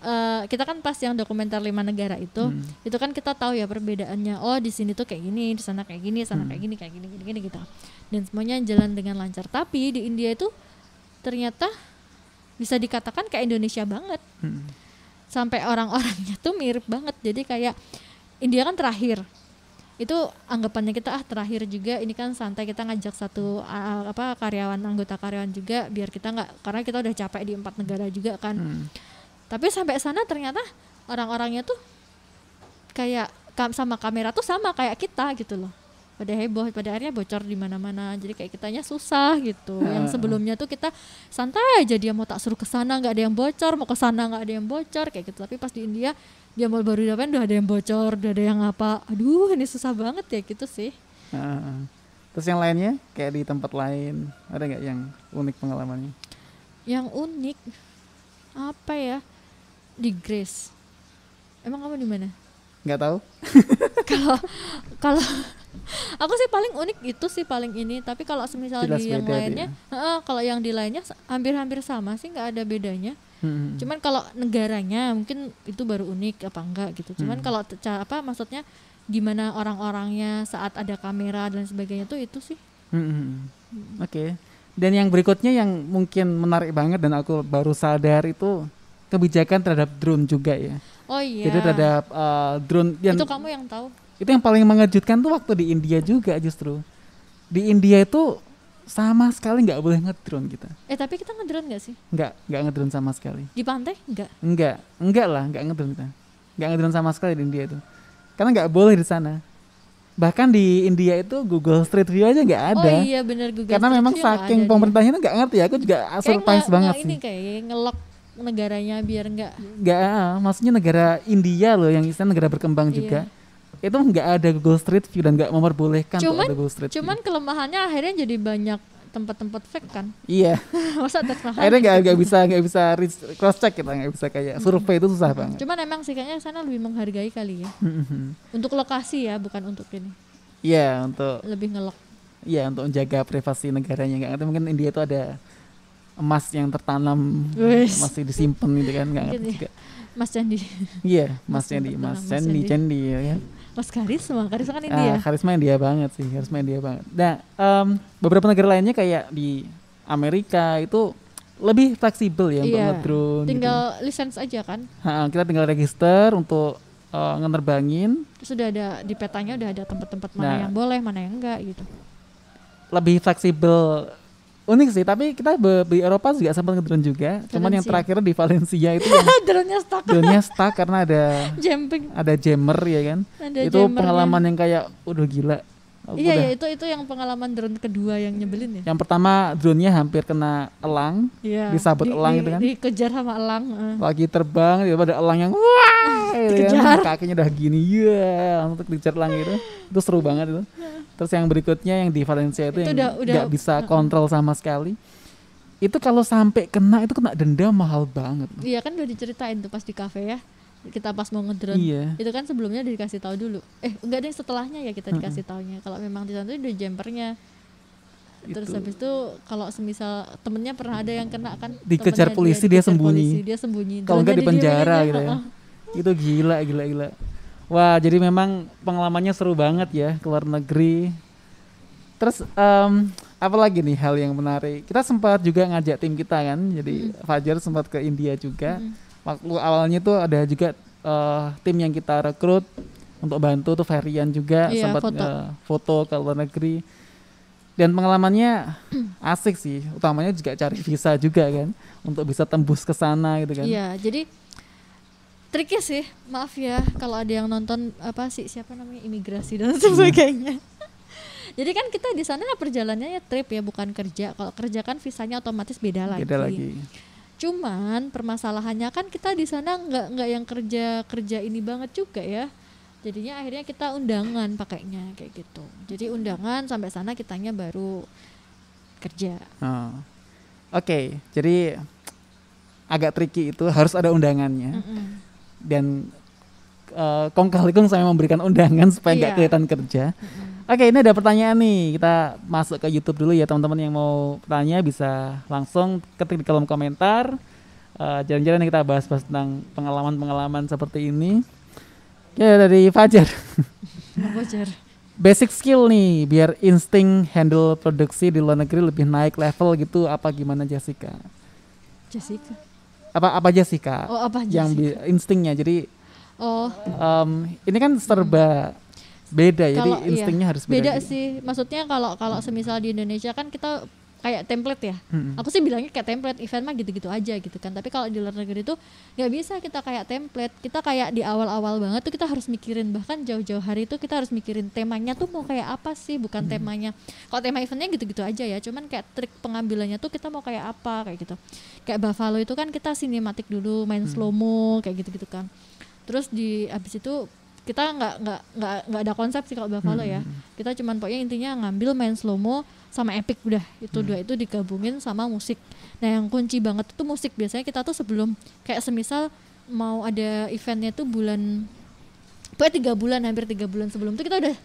eh, kita kan pas yang dokumenter lima negara itu Hmm. itu kan kita tahu ya perbedaannya oh di sini tuh kayak gini di sana kayak gini sana Hmm. kayak gini kayak gini gini gini gitu dan semuanya jalan dengan lancar tapi di India itu ternyata bisa dikatakan kayak Indonesia banget Hmm. sampai orang-orangnya tuh mirip banget jadi kayak India kan terakhir itu anggapannya kita ah terakhir juga ini kan santai kita ngajak satu ah, apa karyawan anggota karyawan juga biar kita nggak karena kita udah capek di empat negara juga kan. Hmm. tapi sampai sana ternyata orang-orangnya tuh kayak kam- sama kamera tuh sama kayak kita gitu loh. Pada heboh pada akhirnya bocor di mana-mana jadi kayak kitanya susah gitu. Yang sebelumnya tuh kita santai aja dia mau tak suruh ke sana nggak ada yang bocor mau ke sana nggak ada yang bocor kayak gitu. Tapi pas di India dia mau baru dapat udah ada yang bocor udah ada yang apa aduh ini susah banget ya gitu sih Heeh. Terus yang lainnya kayak di tempat lain ada nggak yang unik pengalamannya? yang unik apa ya di Grace emang kamu di mana Nggak tahu? <laughs> kalau kalau aku sih paling unik itu sih paling ini tapi kalau semisal Jelas di yang dia. lainnya heeh, kalau yang di lainnya hampir-hampir sama sih nggak ada bedanya Hmm. cuman kalau negaranya mungkin itu baru unik apa enggak gitu cuman Hmm. kalau apa maksudnya gimana orang-orangnya saat ada kamera dan sebagainya tuh itu sih Hmm. Oke. Dan yang berikutnya yang mungkin menarik banget dan aku baru sadar itu kebijakan terhadap drone juga ya. oh iya Jadi terhadap uh, drone yang itu kamu yang tahu itu yang paling mengejutkan tuh waktu di India juga justru. Di India itu sama sekali nggak boleh ngedrone kita. eh tapi kita ngedrone nggak sih Nggak, nggak ngedrone sama sekali. di pantai nggak Enggak, enggak lah, enggak ngedrone kita. Enggak ngedrone sama sekali di India itu. Karena nggak boleh di sana. Bahkan di India itu Google Street View aja nggak ada. oh iya benar Google Karena Street memang View nggak saking pemerintahnya itu nggak ngerti ya. Aku juga surprise nge- banget nge- sih. ini kayak ngelok negaranya biar nggak Nggak, ah, maksudnya negara India loh yang istilah negara berkembang Iya. juga. Itu nggak ada Google Street View dan nggak memperbolehkan Cuman- ada Google Street cuman View. kelemahannya akhirnya jadi banyak tempat-tempat fake kan Iya, <laughs> masa mahal akhirnya nggak nggak bisa nggak bisa cross check kita nggak bisa kayak survei itu susah banget. cuman emang sih kayaknya sana lebih menghargai kali ya Mhm. untuk lokasi ya bukan untuk ini Iya untuk lebih ngelok Iya untuk menjaga privasi negaranya nggak ngerti mungkin India itu ada emas yang tertanam Wes. masih disimpan gitu kan nggak ngerti ya. juga. Mas Candi Iya mas Candi mas Mas Candi Candi. Candi ya Mas Karisma Karisma kan India karisma India banget sih karisma India banget. Nah em, beberapa negara lainnya kayak di Amerika itu lebih fleksibel ya untuk Iya, ngedrone. gitu. tinggal lisensi aja kan Ha, kita tinggal register untuk eh, ngenerbangin sudah ada di petanya udah ada tempat-tempat mana Nah. yang boleh mana yang enggak gitu lebih fleksibel unik sih tapi kita be- di Eropa juga sempat ngedrone juga cuman yang Valencia. terakhir di Valencia itu <laughs> yang drone-nya stuck drone-nya stuck karena ada <laughs> jumping ada jammer ya kan ada itu jammernya. pengalaman yang kayak udah gila Aku iya udah- iya itu itu yang pengalaman drone kedua yang nyebelin ya yang pertama drone-nya hampir kena elang Iya. disabet elang gitu kan? Dikejar sama elang. eh. lagi terbang tiba ada elang yang wah gitu <laughs> kan. Dikejar. kakinya udah gini ya untuk dikejar elang gitu itu seru banget itu terus yang berikutnya yang di Valencia itu, Itu yang udah- udah- nggak bisa kontrol sama sekali itu kalau sampai kena itu kena denda mahal banget Iya kan udah diceritain tuh pas di kafe ya. Kita pas mau ngedrone. iya Itu kan sebelumnya udah dikasih tahu dulu. Eh, enggak deh setelahnya ya kita dikasih taunya. Kalau memang di sana udah jumpernya. Terus Itu. habis itu kalau semisal temennya pernah ada yang kena kan Dikejar polisi, dia dikejar sembunyi. polisi, dia sembunyi kalau nggak di penjara gitu ya itu gila gila gila wah jadi memang pengalamannya seru banget ya ke luar negeri. Terus em, apa lagi nih hal yang menarik? Kita sempat juga ngajak tim kita kan jadi Fajar sempat ke India juga. Mm. waktu awalnya tuh ada juga eh, tim yang kita rekrut untuk bantu tuh Ferian juga Iya, sempat foto. eh, foto ke luar negeri. Dan pengalamannya <clears throat> asik sih utamanya juga cari visa juga kan untuk bisa tembus ke sana gitu kan. Iya, jadi triknya sih, maaf ya kalau ada yang nonton apa sih siapa namanya imigrasi dan Hmm. <laughs> sebagainya. jadi kan kita di sana perjalanannya trip ya bukan kerja. Kalau kerja kan visanya otomatis beda lagi. beda lagi Cuman permasalahannya kan kita di sana nggak nggak yang kerja kerja ini banget juga ya. Jadinya akhirnya kita undangan pakainya kayak gitu. Jadi undangan sampai sana kitanya baru kerja. Oh. oke jadi agak tricky itu harus ada undangannya Mm-mm. Dan eh, kong kali kong saya memberikan undangan supaya nggak Iya. kelihatan kerja. Oke, ini ada pertanyaan nih. Kita masuk ke YouTube dulu ya, teman-teman yang mau tanya bisa langsung ketik di kolom komentar. Eh, Jalan-jalan kita bahas-bahas tentang pengalaman-pengalaman seperti ini. Ya dari Fajar. Wajar. Basic skill nih, biar insting handle produksi di luar negeri lebih naik level gitu. Apa gimana Jessica? Jessica. Apa apa Jessica? Oh apa yang Jessica? bi- instingnya. Jadi Oh em, ini kan serba beda, jadi Kalau- iya, instingnya harus beda. beda juga. sih maksudnya kalau kalau semisal di Indonesia kan kita kayak template ya. Mm-mm. aku sih bilangnya kayak template event mah gitu-gitu aja gitu kan. Tapi kalau di luar negeri itu nggak bisa kita kayak template. Kita kayak di awal-awal banget tuh kita harus mikirin bahkan jauh-jauh hari itu kita harus mikirin temanya tuh mau kayak apa sih bukan temanya. Kalau tema eventnya gitu-gitu aja ya cuman kayak trik pengambilannya tuh kita mau kayak apa kayak gitu. Kayak Buffalo itu kan kita sinematik dulu main slow mo kayak gitu-gitu kan. Terus di abis itu kita nggak nggak nggak nggak ada konsep sih kalau Buffalo ya. Kita cuman pokoknya intinya ngambil main slow mo sama epic udah. Itu dua itu digabungin sama musik. Nah yang kunci banget itu musik. Biasanya kita tuh sebelum kayak semisal mau ada eventnya tuh bulan pokoknya tiga bulan hampir tiga bulan sebelum itu kita udah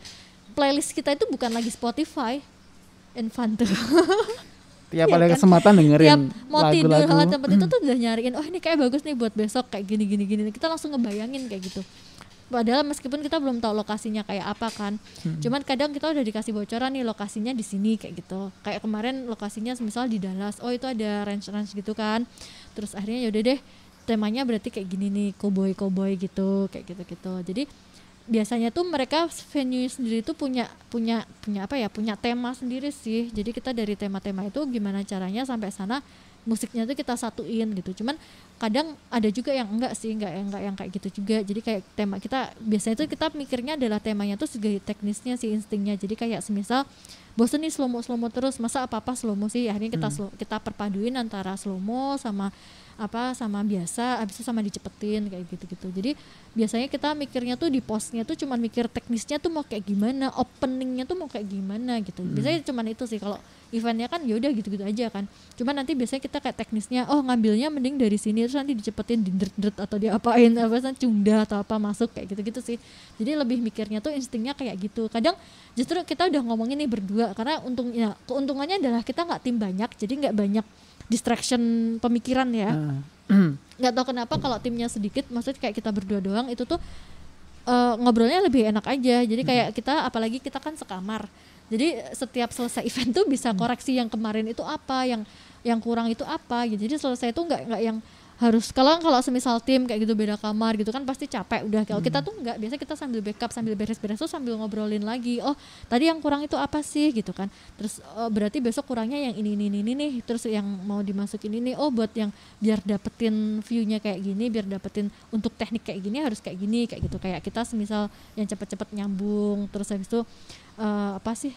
playlist kita itu bukan lagi Spotify Infanto Tiap Iya ada kan? kesempatan dengerin tiap mau tidur lagu-lagu. hal tempat itu tuh udah nyariin oh ini kayak bagus nih buat besok kayak gini gini gini. Kita langsung ngebayangin kayak gitu padahal meskipun kita belum tahu lokasinya kayak apa kan cuman kadang kita udah dikasih bocoran nih lokasinya di sini kayak gitu. Kayak kemarin lokasinya misal di Dallas oh itu ada ranch ranch gitu kan. Terus akhirnya yaudah deh temanya berarti kayak gini nih cowboy cowboy gitu kayak gitu gitu jadi biasanya tuh mereka venue sendiri tuh punya punya punya apa ya punya tema sendiri sih. Jadi kita dari tema-tema itu gimana caranya sampai sana musiknya tuh kita satuin gitu. Cuman kadang ada juga yang enggak sih enggak enggak yang kayak gitu juga. Jadi kayak tema kita biasanya tuh kita mikirnya adalah temanya tuh segi teknisnya sih instingnya. Jadi kayak semisal bosen nih slow mo slow mo terus masa apa apa slow mo sih? Akhirnya kita slow- kita perpaduin antara slow mo sama apa sama biasa habis itu sama dicepetin kayak gitu-gitu. Jadi biasanya kita mikirnya tuh di postnya tuh cuman mikir teknisnya tuh mau kayak gimana openingnya tuh mau kayak gimana gitu. Biasanya cuman itu sih kalau eventnya kan yaudah gitu-gitu aja kan. Cuman nanti biasanya kita kayak teknisnya oh ngambilnya mending dari sini terus nanti dicepetin di dret atau diapain apa cunda atau apa masuk kayak gitu-gitu sih. Jadi lebih mikirnya tuh instingnya kayak gitu. Kadang justru kita udah ngomongin nih berdua karena untungnya keuntungannya adalah kita nggak tim banyak jadi nggak banyak distraction pemikiran ya. <clears throat> Nggak tahu kenapa kalau timnya sedikit maksudnya kayak kita berdua doang itu tuh eh, ngobrolnya lebih enak aja. Jadi kayak kita apalagi kita kan sekamar. Jadi setiap selesai <laughs> event tuh bisa koreksi yang kemarin itu apa yang yang kurang itu apa gitu. Jadi selesai itu nggak nggak yang harus kalau kalau semisal tim kayak gitu beda kamar gitu kan pasti capek udah. Kalau kita tuh nggak biasa kita sambil backup sambil beres-beres tuh sambil ngobrolin lagi oh tadi yang kurang itu apa sih? Gitu kan. Terus oh, berarti besok kurangnya yang ini ini ini, nih terus yang mau dimasukin ini oh buat yang biar dapetin viewnya kayak gini biar dapetin untuk teknik kayak gini harus kayak gini kayak gitu. Kayak kita semisal yang cepet-cepet nyambung terus habis itu eh, apa sih?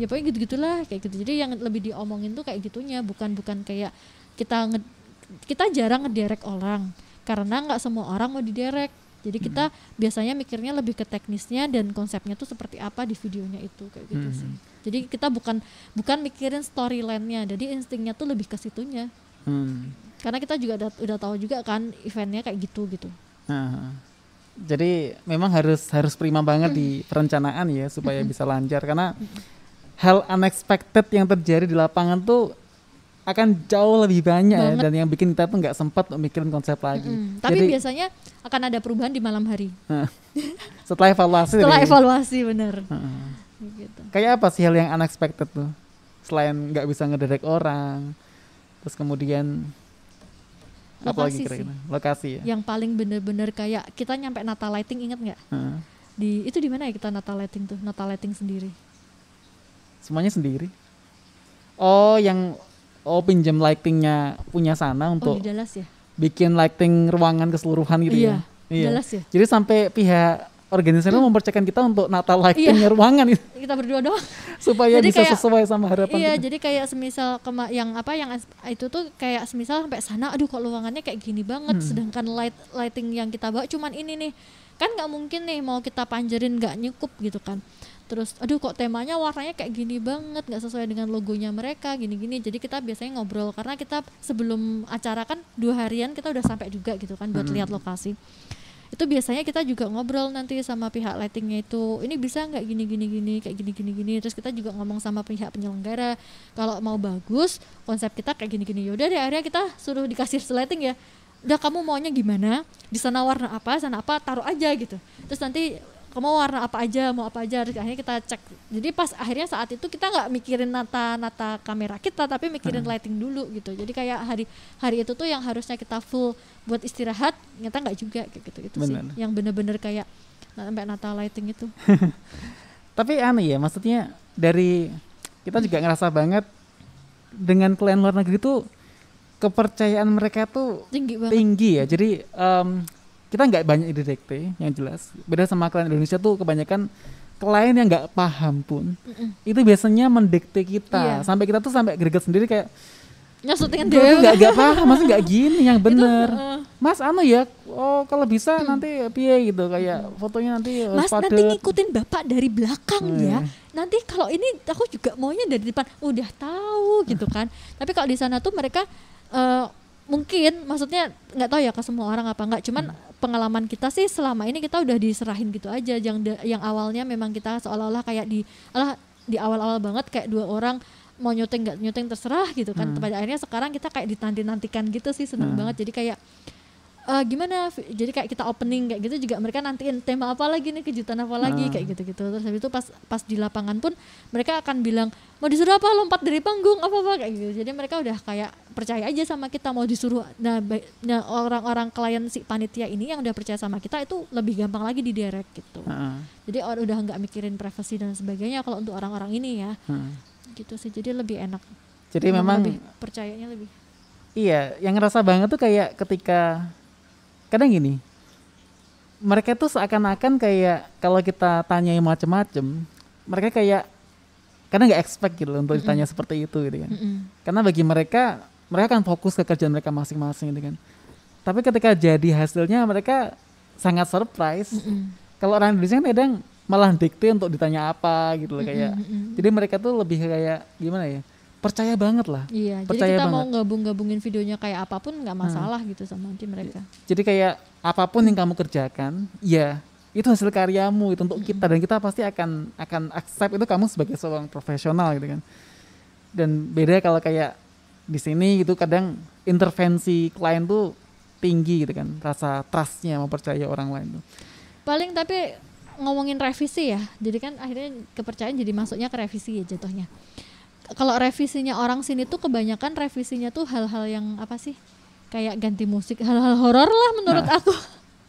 Ya pokoknya gitu gitulah kayak gitu. Jadi yang lebih diomongin tuh kayak gitunya bukan bukan kayak kita nge- kita jarang ngederek orang karena nggak semua orang mau diderek jadi kita biasanya mikirnya lebih ke teknisnya dan konsepnya tuh seperti apa di videonya itu kayak gitu sih. Jadi kita bukan bukan mikirin storyline-nya jadi instingnya tuh lebih ke situnya. Hmm. karena kita juga udah, udah tahu juga kan eventnya kayak gitu gitu. Nah, jadi memang harus harus prima banget di perencanaan ya supaya bisa lancar karena hal unexpected yang terjadi di lapangan tuh akan jauh lebih banyak ya, dan yang bikin kita tuh nggak sempat untuk mikirin konsep lagi. Mm, tapi Jadi biasanya akan ada perubahan di malam hari. <laughs> Setelah evaluasi setelah dari- evaluasi bener. Heeh. gitu. kayak apa sih hal yang unexpected tuh? Selain nggak bisa ngederek orang terus kemudian lokasi sih. kira-kira? Lokasi ya? Yang paling bener-bener kayak kita nyampe Natal lighting inget nggak? Heeh. di itu di mana ya kita Natal lighting tuh? Natal lighting sendiri. Semuanya sendiri? Oh yang oh pinjam lightingnya punya sana oh untuk di Dallas ya? bikin lighting ruangan keseluruhan gitu iya, ya? iya. Dallas ya? Jadi sampai pihak organisasi Hmm. mempercayakan kita untuk Natal lightingnya ruangan itu. <laughs> Kita berdua doang. Supaya Jadi bisa kayak- sesuai sama harapan iya kita. jadi kayak semisal kema yang apa yang itu tuh kayak semisal sampai sana aduh kok ruangannya kayak gini banget Hmm. sedangkan light lighting yang kita bawa cuman ini nih. Kan nggak mungkin nih mau kita panjerin nggak nyukup gitu kan terus aduh kok temanya warnanya kayak gini banget nggak sesuai dengan logonya mereka gini-gini. Jadi kita biasanya ngobrol karena kita sebelum acara kan dua harian kita udah sampai juga gitu kan buat Hmm. lihat lokasi. Itu biasanya kita juga ngobrol nanti sama pihak lightingnya itu ini bisa nggak gini gini gini kayak gini gini gini. Terus kita juga ngomong sama pihak penyelenggara kalau mau bagus konsep kita kayak gini gini. Yaudah deh akhirnya kita suruh dikasih <laughs> lighting ya udah kamu maunya gimana? Di sana warna apa sana apa taruh aja gitu. Terus nanti kamu warna apa aja mau apa aja Terus akhirnya kita cek. Jadi pas akhirnya saat itu kita nggak mikirin nata nata kamera kita tapi mikirin lighting dulu gitu. Jadi kayak hari hari itu tuh yang harusnya kita full buat istirahat ternyata nggak juga kayak gitu gitu sih. Benar. yang bener-bener kayak sampai nata lighting itu. <laughs> Tapi aneh ya, maksudnya dari kita juga ngerasa banget dengan klien luar negeri tuh kepercayaan mereka tuh tinggi banget. tinggi ya. Jadi em, kita nggak banyak didekte yang jelas. Beda sama klien Indonesia tuh kebanyakan klien yang nggak paham pun Mm-mm. itu biasanya mendekte kita Iya. sampai kita tuh sampai greget sendiri kayak nyusutin dewe nggak nggak paham maksudnya nggak gini yang <laughs> bener heeh. mas anu ya oh kalau bisa nanti piye gitu kayak fotonya nanti harus Mas nanti padet. ngikutin bapak dari belakang Oh, ya. iya. Nanti kalau ini aku juga maunya dari depan. Udah tahu gitu kan. Tapi kalau di sana tuh mereka eh, mungkin maksudnya nggak tahu ya ke semua orang apa nggak. Cuman pengalaman kita sih selama ini kita udah diserahin gitu aja. Yang yang awalnya memang kita seolah-olah kayak di alah di awal-awal banget kayak dua orang mau nyuting nggak nyuting terserah gitu kan. Hmm. Pada akhirnya sekarang kita kayak dinanti-nantikan gitu sih seneng Hmm. banget. Jadi kayak eh, gimana? Jadi kayak kita opening kayak gitu juga mereka nantiin tema apa lagi nih kejutan apa lagi Ah. kayak gitu-gitu. Terus habis itu pas pas di lapangan pun mereka akan bilang mau disuruh apa? Lompat dari panggung apa apa kayak gitu. Jadi mereka udah kayak percaya aja sama kita mau disuruh. Nah, nah orang-orang klien si panitia ini yang udah percaya sama kita itu lebih gampang lagi di direct gitu. Heeh, jadi or- udah nggak mikirin privasi dan sebagainya kalau untuk orang-orang ini ya. Heeh. gitu sih jadi lebih enak. Jadi memang lebih percayanya lebih. Iya, yang ngerasa banget tuh kayak ketika kadang gini, mereka tuh seakan-akan kayak kalau kita tanyai macem-macem, mereka kayak kadang nggak expect gitu untuk ditanya seperti itu gitu kan. Mm-mm. Karena bagi mereka, mereka akan fokus ke kerjaan mereka masing-masing gitu kan. Tapi ketika jadi hasilnya mereka sangat surprise. Mm-mm. Kalau orang Indonesia kan kadang malah dikte untuk ditanya apa gitu loh kayak. Mm-mm. Jadi mereka tuh lebih kayak gimana ya? Percaya banget lah. Iya, Percaya jadi kita banget. mau gabung-gabungin videonya kayak apa pun nggak masalah gitu sama nanti mereka. Jadi kayak apa pun yang kamu kerjakan, ya itu hasil karyamu itu untuk kita dan kita pasti akan akan accept itu kamu sebagai seorang profesional gitu kan. Dan beda kalau kayak di sini gitu kadang intervensi klien tuh tinggi gitu kan, rasa trustnya mempercaya orang lain tuh. Paling tapi ngomongin revisi ya, jadi kan akhirnya kepercayaan jadi masuknya ke revisi ya jatuhnya. Kalau revisinya orang sini tuh kebanyakan revisinya tuh hal-hal yang apa sih? Kayak ganti musik, hal-hal horor lah menurut aku.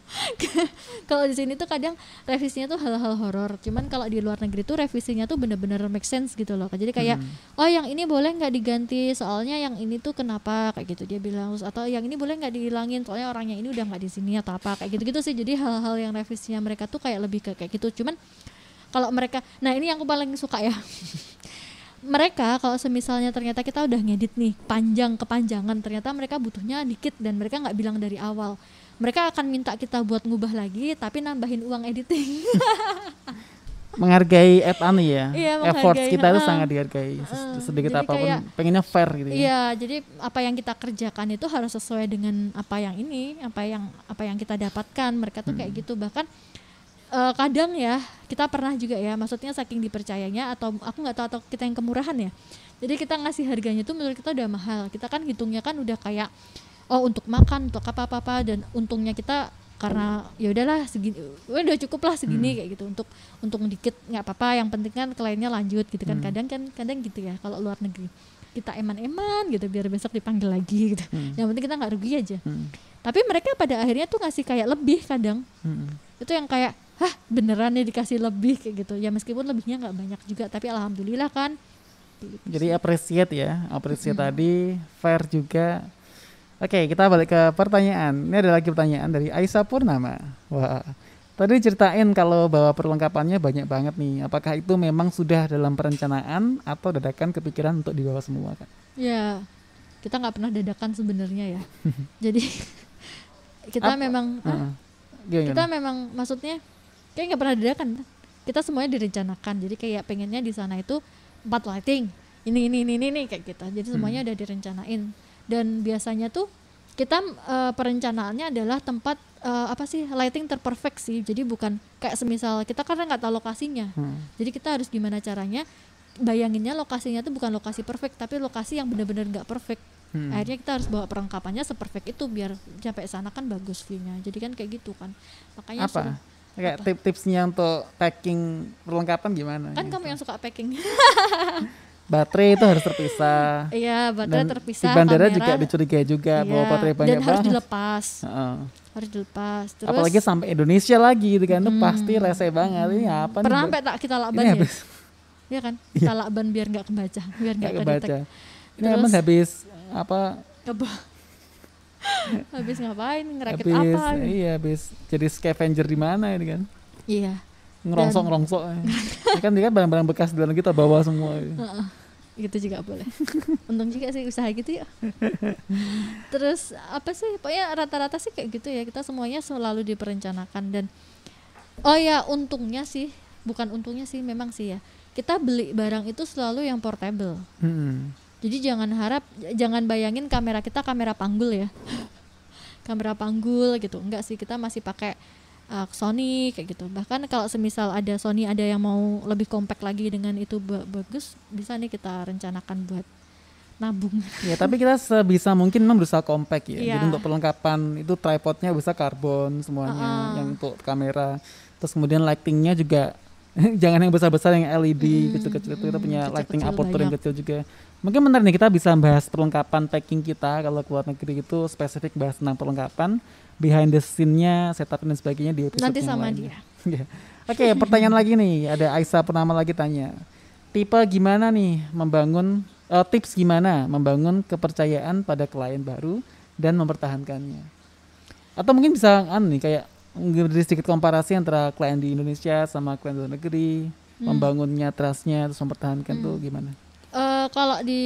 <laughs> kalau di sini tuh kadang revisinya tuh hal-hal horor. Cuman kalau di luar negeri tuh revisinya tuh bener-bener make sense gitu loh. Jadi kayak Hmm. oh yang ini boleh nggak diganti soalnya yang ini tuh kenapa kayak gitu dia bilang Terus, atau yang ini boleh nggak dihilangin soalnya orangnya ini udah nggak di sini atau apa kayak gitu-gitu sih jadi hal-hal yang revisinya mereka tuh kayak lebih ke kayak gitu cuman kalau mereka nah ini yang aku paling suka ya <laughs> mereka kalau semisalnya ternyata kita udah ngedit nih panjang kepanjangan ternyata mereka butuhnya dikit dan mereka nggak bilang dari awal mereka akan minta kita buat ngubah lagi tapi nambahin uang editing <laughs> Menghargai et anu ya, Iya, menghargai, kita itu sangat dihargai Heeh, sedikit apa pun, kayak- pengennya fair gitu ya. Iya, jadi apa yang kita kerjakan itu harus sesuai dengan apa yang ini, apa yang apa yang kita dapatkan. Mereka tuh kayak gitu. Bahkan eh, kadang ya kita pernah juga ya, maksudnya saking dipercayanya atau aku nggak tahu atau kita yang kemurahan ya. Jadi kita ngasih harganya tuh menurut kita udah mahal. Kita kan hitungnya kan udah kayak oh untuk makan, untuk apa-apa dan untungnya kita karena ya udahlah segini udah cukup lah segini kayak gitu untuk untuk dikit nggak apa-apa yang penting kan kliennya lanjut gitu kan Hmm. kadang kan kadang gitu ya kalau luar negeri kita eman-eman gitu biar besok dipanggil lagi gitu Hmm. yang penting kita nggak rugi aja Hmm. tapi mereka pada akhirnya tuh ngasih kayak lebih kadang Hmm. itu yang kayak hah beneran nih dikasih lebih kayak gitu ya meskipun lebihnya nggak banyak juga tapi alhamdulillah kan Gitu Jadi appreciate ya, appreciate tadi, fair juga. Oke, kita balik ke pertanyaan. Ini ada lagi pertanyaan dari Aisyah Purnama. Wah, tadi ceritain kalau bawa perlengkapannya banyak banget nih. Apakah itu memang sudah dalam perencanaan atau dadakan kepikiran untuk dibawa semua kan? ya kita nggak pernah dadakan sebenarnya ya <laughs> jadi <laughs> kita Apa- memang ah, Heeh. Gimana? kita memang maksudnya kayak nggak pernah dadakan kita semuanya direncanakan. Jadi kayak pengennya di sana itu empat lighting. Ini ini ini ini, ini, kayak gitu. Jadi semuanya Hmm. udah direncanain. Dan biasanya tuh kita eh, perencanaannya adalah tempat eh, apa sih lighting terperfect sih. Jadi bukan kayak semisal kita karena nggak tahu lokasinya. Hmm. jadi kita harus gimana caranya bayanginnya lokasinya tuh bukan lokasi perfect tapi lokasi yang benar-benar nggak perfect. Hmm. akhirnya kita harus bawa perlengkapannya seperfect itu biar sampai sana kan bagus view-nya. Jadi kan kayak gitu kan. Makanya Apa? suruh- Kayak Apa? tip-tipsnya untuk packing perlengkapan gimana? kan gitu? kamu yang suka packing <laughs> Baterai itu harus terpisah. iya baterai Dan terpisah di bandara kamera, juga dicurigai juga iya, bawa baterai banyak dan harus banget. dilepas Heeh. harus dilepas terus Apalagi sampai Indonesia lagi gitu kan, itu Hmm. pasti rese banget. Ini apa nih? pernah Mbak? sampai tak kita lakban ya habis Iya kan kita lakban biar nggak kebaca biar nggak kebaca. Ini Terus- emang habis apa? Habis ngapain ngerakit habis apa gitu. iya habis jadi scavenger di mana ini kan? iya Ngerongsok ngerongsok. ini kan dia kan barang-barang bekas negeri kita bawa semua. Heeh. gitu juga boleh untung juga sih usaha gitu ya terus apa sih pokoknya rata-rata sih kayak gitu ya kita semuanya selalu diperencanakan dan oh ya untungnya sih bukan untungnya sih memang sih ya kita beli barang itu selalu yang portable Hmm. Jadi jangan harap jangan bayangin kamera kita kamera panggul ya <gasps> kamera panggul gitu enggak sih kita masih pakai uh, Sony kayak gitu bahkan kalau semisal ada Sony ada yang mau lebih compact lagi dengan itu ba- bagus bisa nih kita rencanakan buat nabung Ya tapi kita sebisa mungkin memang berusaha compact ya. Iya. Jadi untuk perlengkapan itu tripodnya bisa karbon semuanya, Ah. yang untuk kamera. Terus kemudian lightingnya juga <laughs> jangan yang besar-besar yang LED Hmm, kecil-kecil itu kita hmm, punya kecil-kecil lighting aperture yang kecil juga. Mungkin benar nih kita bisa bahas perlengkapan packing kita kalau ke luar negeri itu spesifik bahas tentang perlengkapan, behind the scene-nya, setup dan sebagainya di episode nanti sama lainnya. dia <laughs> Ya. Oke, pertanyaan lagi nih. Ada Aisyah Purnama lagi tanya. Tipe gimana nih membangun eh, tips gimana membangun kepercayaan pada klien baru dan mempertahankannya? Atau mungkin bisa anu nih kayak beri sedikit komparasi antara klien di Indonesia sama klien di luar negeri, Hmm. membangunnya trustnya terus mempertahankan tuh gimana? Eh, kalau di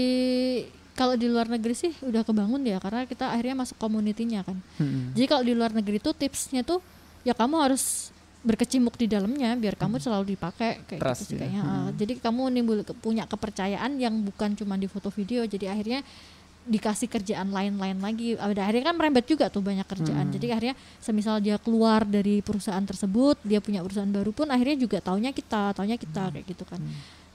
kalau di luar negeri sih udah kebangun ya karena kita akhirnya masuk community-nya kan Hmm. Jadi kalau di luar negeri tuh tipsnya tuh ya kamu harus berkecimpung di dalamnya biar kamu selalu dipakai kayak Trust gitu sih ya. kayaknya. Hmm. Jadi kamu nimbul punya kepercayaan yang bukan cuma di foto video. Jadi akhirnya dikasih kerjaan lain-lain lagi. Ada akhirnya kan merembet juga tuh banyak kerjaan. Hmm. Jadi akhirnya semisal dia keluar dari perusahaan tersebut, dia punya perusahaan baru pun akhirnya juga taunya kita, taunya kita kayak gitu kan.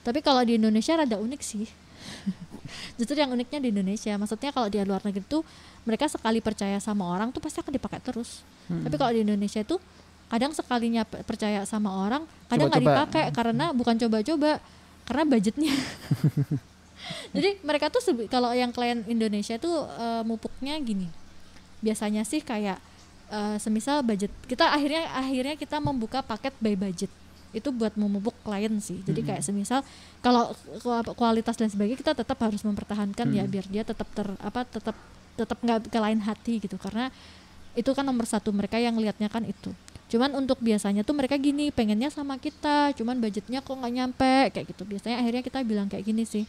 Tapi kalau di Indonesia rada unik sih. <laughs> Justru yang uniknya di Indonesia, maksudnya kalau di luar negeri tuh mereka sekali percaya sama orang tuh pasti akan dipakai terus. Hmm. Tapi kalau di Indonesia itu kadang sekalinya pe- percaya sama orang, kadang nggak dipakai karena bukan coba-coba, karena budgetnya. <laughs> Jadi mereka tuh kalau yang klien Indonesia tuh eh, mupuknya gini. Biasanya sih kayak eh, semisal budget kita akhirnya akhirnya kita membuka paket by budget itu buat memupuk klien sih. Jadi kayak semisal kalau ku- kualitas dan sebagainya kita tetap harus mempertahankan ya Hmm. biar dia tetap ter apa tetap tetap nggak ke lain hati gitu. Karena itu kan nomor satu mereka yang lihatnya kan itu. Cuman untuk biasanya tuh mereka gini pengennya sama kita cuman budgetnya kok nggak nyampe kayak gitu. Biasanya akhirnya kita bilang kayak gini sih.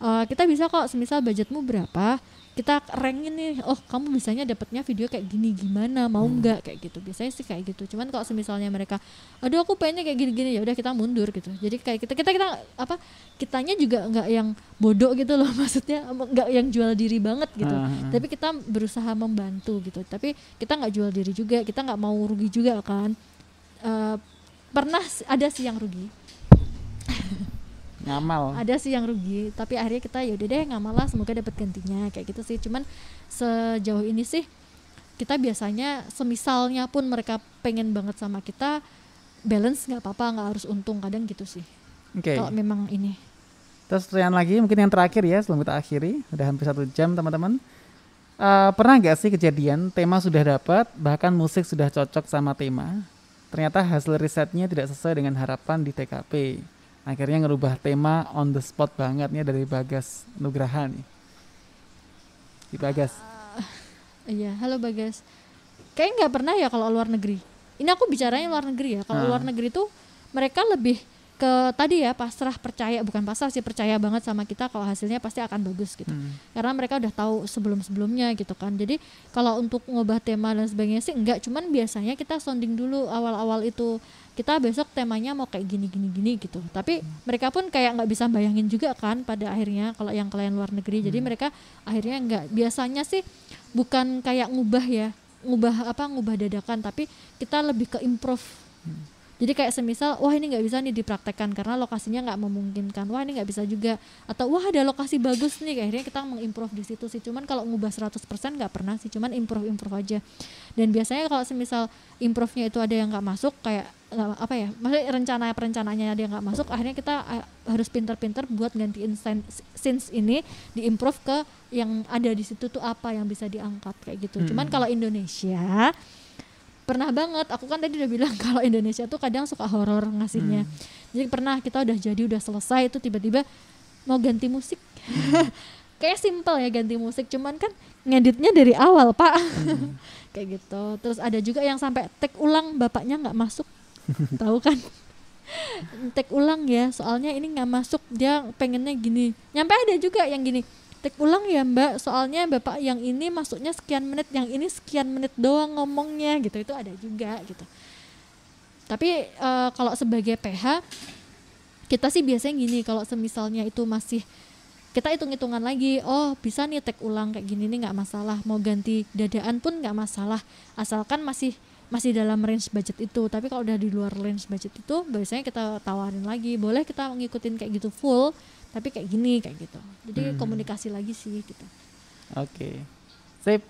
"Eh, kita bisa kok semisal budgetmu berapa kita rankin nih oh kamu bisanya dapatnya video kayak gini gimana? Mau nggak? Kayak gitu. Biasanya sih kayak gitu. Cuman kalau semisalnya mereka aduh aku pengennya kayak gini-gini ya udah kita mundur gitu. Jadi kayak kita kita kita apa kitanya juga nggak yang bodoh gitu loh. <laughs> Maksudnya nggak yang jual diri banget gitu. Ah. tapi kita berusaha membantu gitu. Tapi kita nggak jual diri juga. Kita nggak mau rugi juga kan. Eh, pernah ada sih yang rugi Ngamal. ada sih yang rugi tapi akhirnya kita ya udah deh nggak malah semoga dapat gantinya kayak gitu sih cuman sejauh ini sih kita biasanya semisalnya pun mereka pengen banget sama kita balance nggak apa-apa nggak harus untung kadang gitu sih Oke. kalau memang ini Terus pertanyaan lagi mungkin yang terakhir ya sebelum kita akhiri, udah hampir satu jam teman-teman. Uh, pernah nggak sih kejadian tema sudah dapat, bahkan musik sudah cocok sama tema, ternyata hasil risetnya tidak sesuai dengan harapan di TKP. Akhirnya ngerubah tema on the spot banget nih dari Bagas Nugraha nih. Di Bagas. Uh, iya, halo Bagas. Kayaknya nggak pernah ya kalau luar negeri. Ini aku bicaranya luar negeri ya. Kalau Ah. luar negeri tuh mereka lebih ke tadi ya pasrah percaya bukan pasrah sih percaya banget sama kita kalau hasilnya pasti akan bagus gitu. Hmm. karena mereka udah tahu sebelum sebelumnya gitu kan. Jadi kalau untuk ngubah tema dan sebagainya sih enggak cuman biasanya kita sounding dulu awal-awal itu kita besok temanya mau kayak gini gini gini gitu. Tapi mereka pun kayak nggak bisa bayangin juga kan pada akhirnya kalau yang klien luar negeri. Jadi mereka akhirnya nggak biasanya sih bukan kayak ngubah ya ngubah apa ngubah dadakan tapi kita lebih ke improve jadi kayak semisal wah ini nggak bisa nih dipraktekkan karena lokasinya nggak memungkinkan. Wah ini nggak bisa juga. Atau wah ada lokasi bagus nih. Akhirnya kita mengimprove di situ sih. Cuman kalau ngubah 100% nggak pernah sih. Cuman improve improve aja. Dan biasanya kalau semisal improve-nya itu ada yang nggak masuk kayak nggak apa ya maksudnya rencana perencanaannya ada yang nggak masuk akhirnya kita eh, harus pinter-pinter buat gantiin scenes ini diimprove ke yang ada di situ tuh apa yang bisa diangkat kayak gitu. Cuman kalau Indonesia pernah banget. Aku kan tadi udah bilang <laughs> kalau Indonesia tuh kadang suka horor ngasihnya. Jadi pernah kita udah jadi udah selesai itu tiba-tiba mau ganti musik. <laughs> Kayak simple ya ganti musik cuman kan ngeditnya dari awal pak. <laughs> Kayak gitu. Terus ada juga yang sampai take ulang bapaknya nggak masuk. Tahu kan? Take ulang ya soalnya ini nggak masuk. Dia pengennya gini. Nyampe ada juga yang gini take ulang ya mbak. Soalnya bapak yang ini masuknya sekian menit yang ini sekian menit doang ngomongnya gitu. Itu ada juga gitu. Tapi eh, kalau sebagai PH kita sih biasanya gini kalau semisalnya itu masih kita hitung-hitungan lagi oh bisa nih take ulang kayak gini nih nggak masalah. Mau ganti dadaan pun nggak masalah. Asalkan masih masih dalam range budget itu. Tapi kalau udah di luar range budget itu biasanya kita tawarin lagi. Boleh kita ngikutin kayak gitu full tapi kayak gini kayak gitu jadi komunikasi lagi sih gitu Oke. Sip.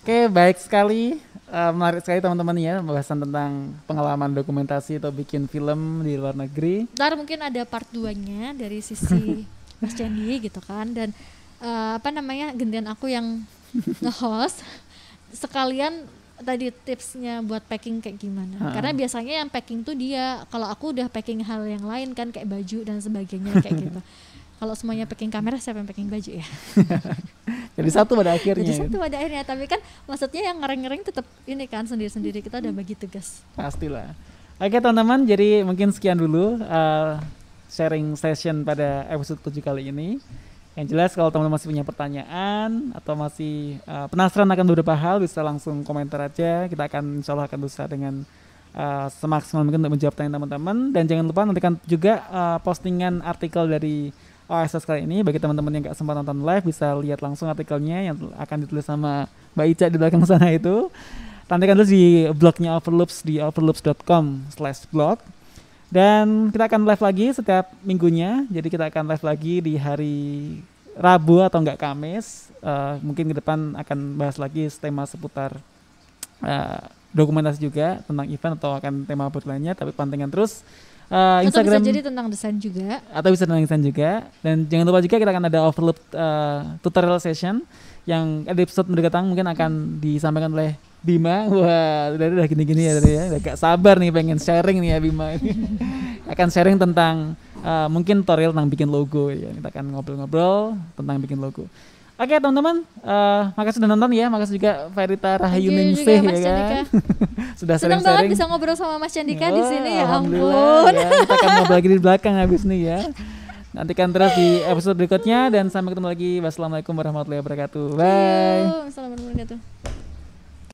Oke, baik sekali. Eh, menarik sekali teman-teman ya pembahasan tentang pengalaman dokumentasi atau bikin film di luar negeri. ntar mungkin ada part 2 nya dari sisi <laughs> Mas Candi gitu kan dan eh, apa namanya gantian aku yang nge-host sekalian tadi tipsnya buat packing kayak gimana karena biasanya yang packing tuh dia kalau aku udah packing hal yang lain kan kayak baju dan sebagainya kayak <laughs> gitu kalau semuanya packing kamera siapa yang packing baju ya <laughs> Jadi satu pada akhirnya. jadi gitu. satu pada akhirnya tapi kan maksudnya yang ngereng-ngereng tetap ini kan sendiri-sendiri kita udah bagi tugas Pastilah. Oke teman-teman, jadi mungkin sekian dulu uh, sharing session pada episode 7 kali ini. Yang jelas kalau teman-teman masih punya pertanyaan atau masih uh, penasaran akan beberapa hal bisa langsung komentar aja. Kita akan insya Allah akan berusaha dengan uh, semaksimal mungkin untuk menjawab pertanyaan teman-teman. Dan jangan lupa nantikan juga uh, postingan artikel dari OSS kali ini bagi teman-teman yang gak sempat nonton live bisa lihat langsung artikelnya yang akan ditulis sama Mbak Ica di belakang sana itu. Nantikan terus di blognya Overloops di overloops.com slash blog. Dan kita akan live lagi setiap minggunya. Jadi kita akan live lagi di hari Rabu atau enggak Kamis. Eh, mungkin ke depan akan bahas lagi tema seputar eh, dokumentasi juga tentang event atau akan tema apa lainnya. Tapi pantengin terus eh, atau Instagram bisa jadi tentang desain juga atau bisa tentang desain juga dan jangan lupa juga kita akan ada overload uh, tutorial session yang episode mendatang mungkin akan disampaikan oleh Bima wah udah udah gini-gini ya tadi ya. Udah gak sabar nih pengen sharing nih ya Bima. Ini <laughs> akan sharing tentang uh, mungkin tutorial tentang bikin logo. Ya kita akan ngobrol-ngobrol tentang bikin logo. Oke teman-teman, uh, makasih sudah nonton ya, makasih juga Verita Rahayu Thank you Ningsih juga, Mas ya kan, <laughs> sudah senang banget bisa ngobrol sama Mas Candika di Oh, sini ya ampun. ya. kita akan ngobrol lagi di belakang habis nih ya. Nantikan terus di episode berikutnya dan sampai ketemu lagi. Wassalamualaikum warahmatullahi wabarakatuh. Bye. Assalamualaikum warahmatullahi wabarakatuh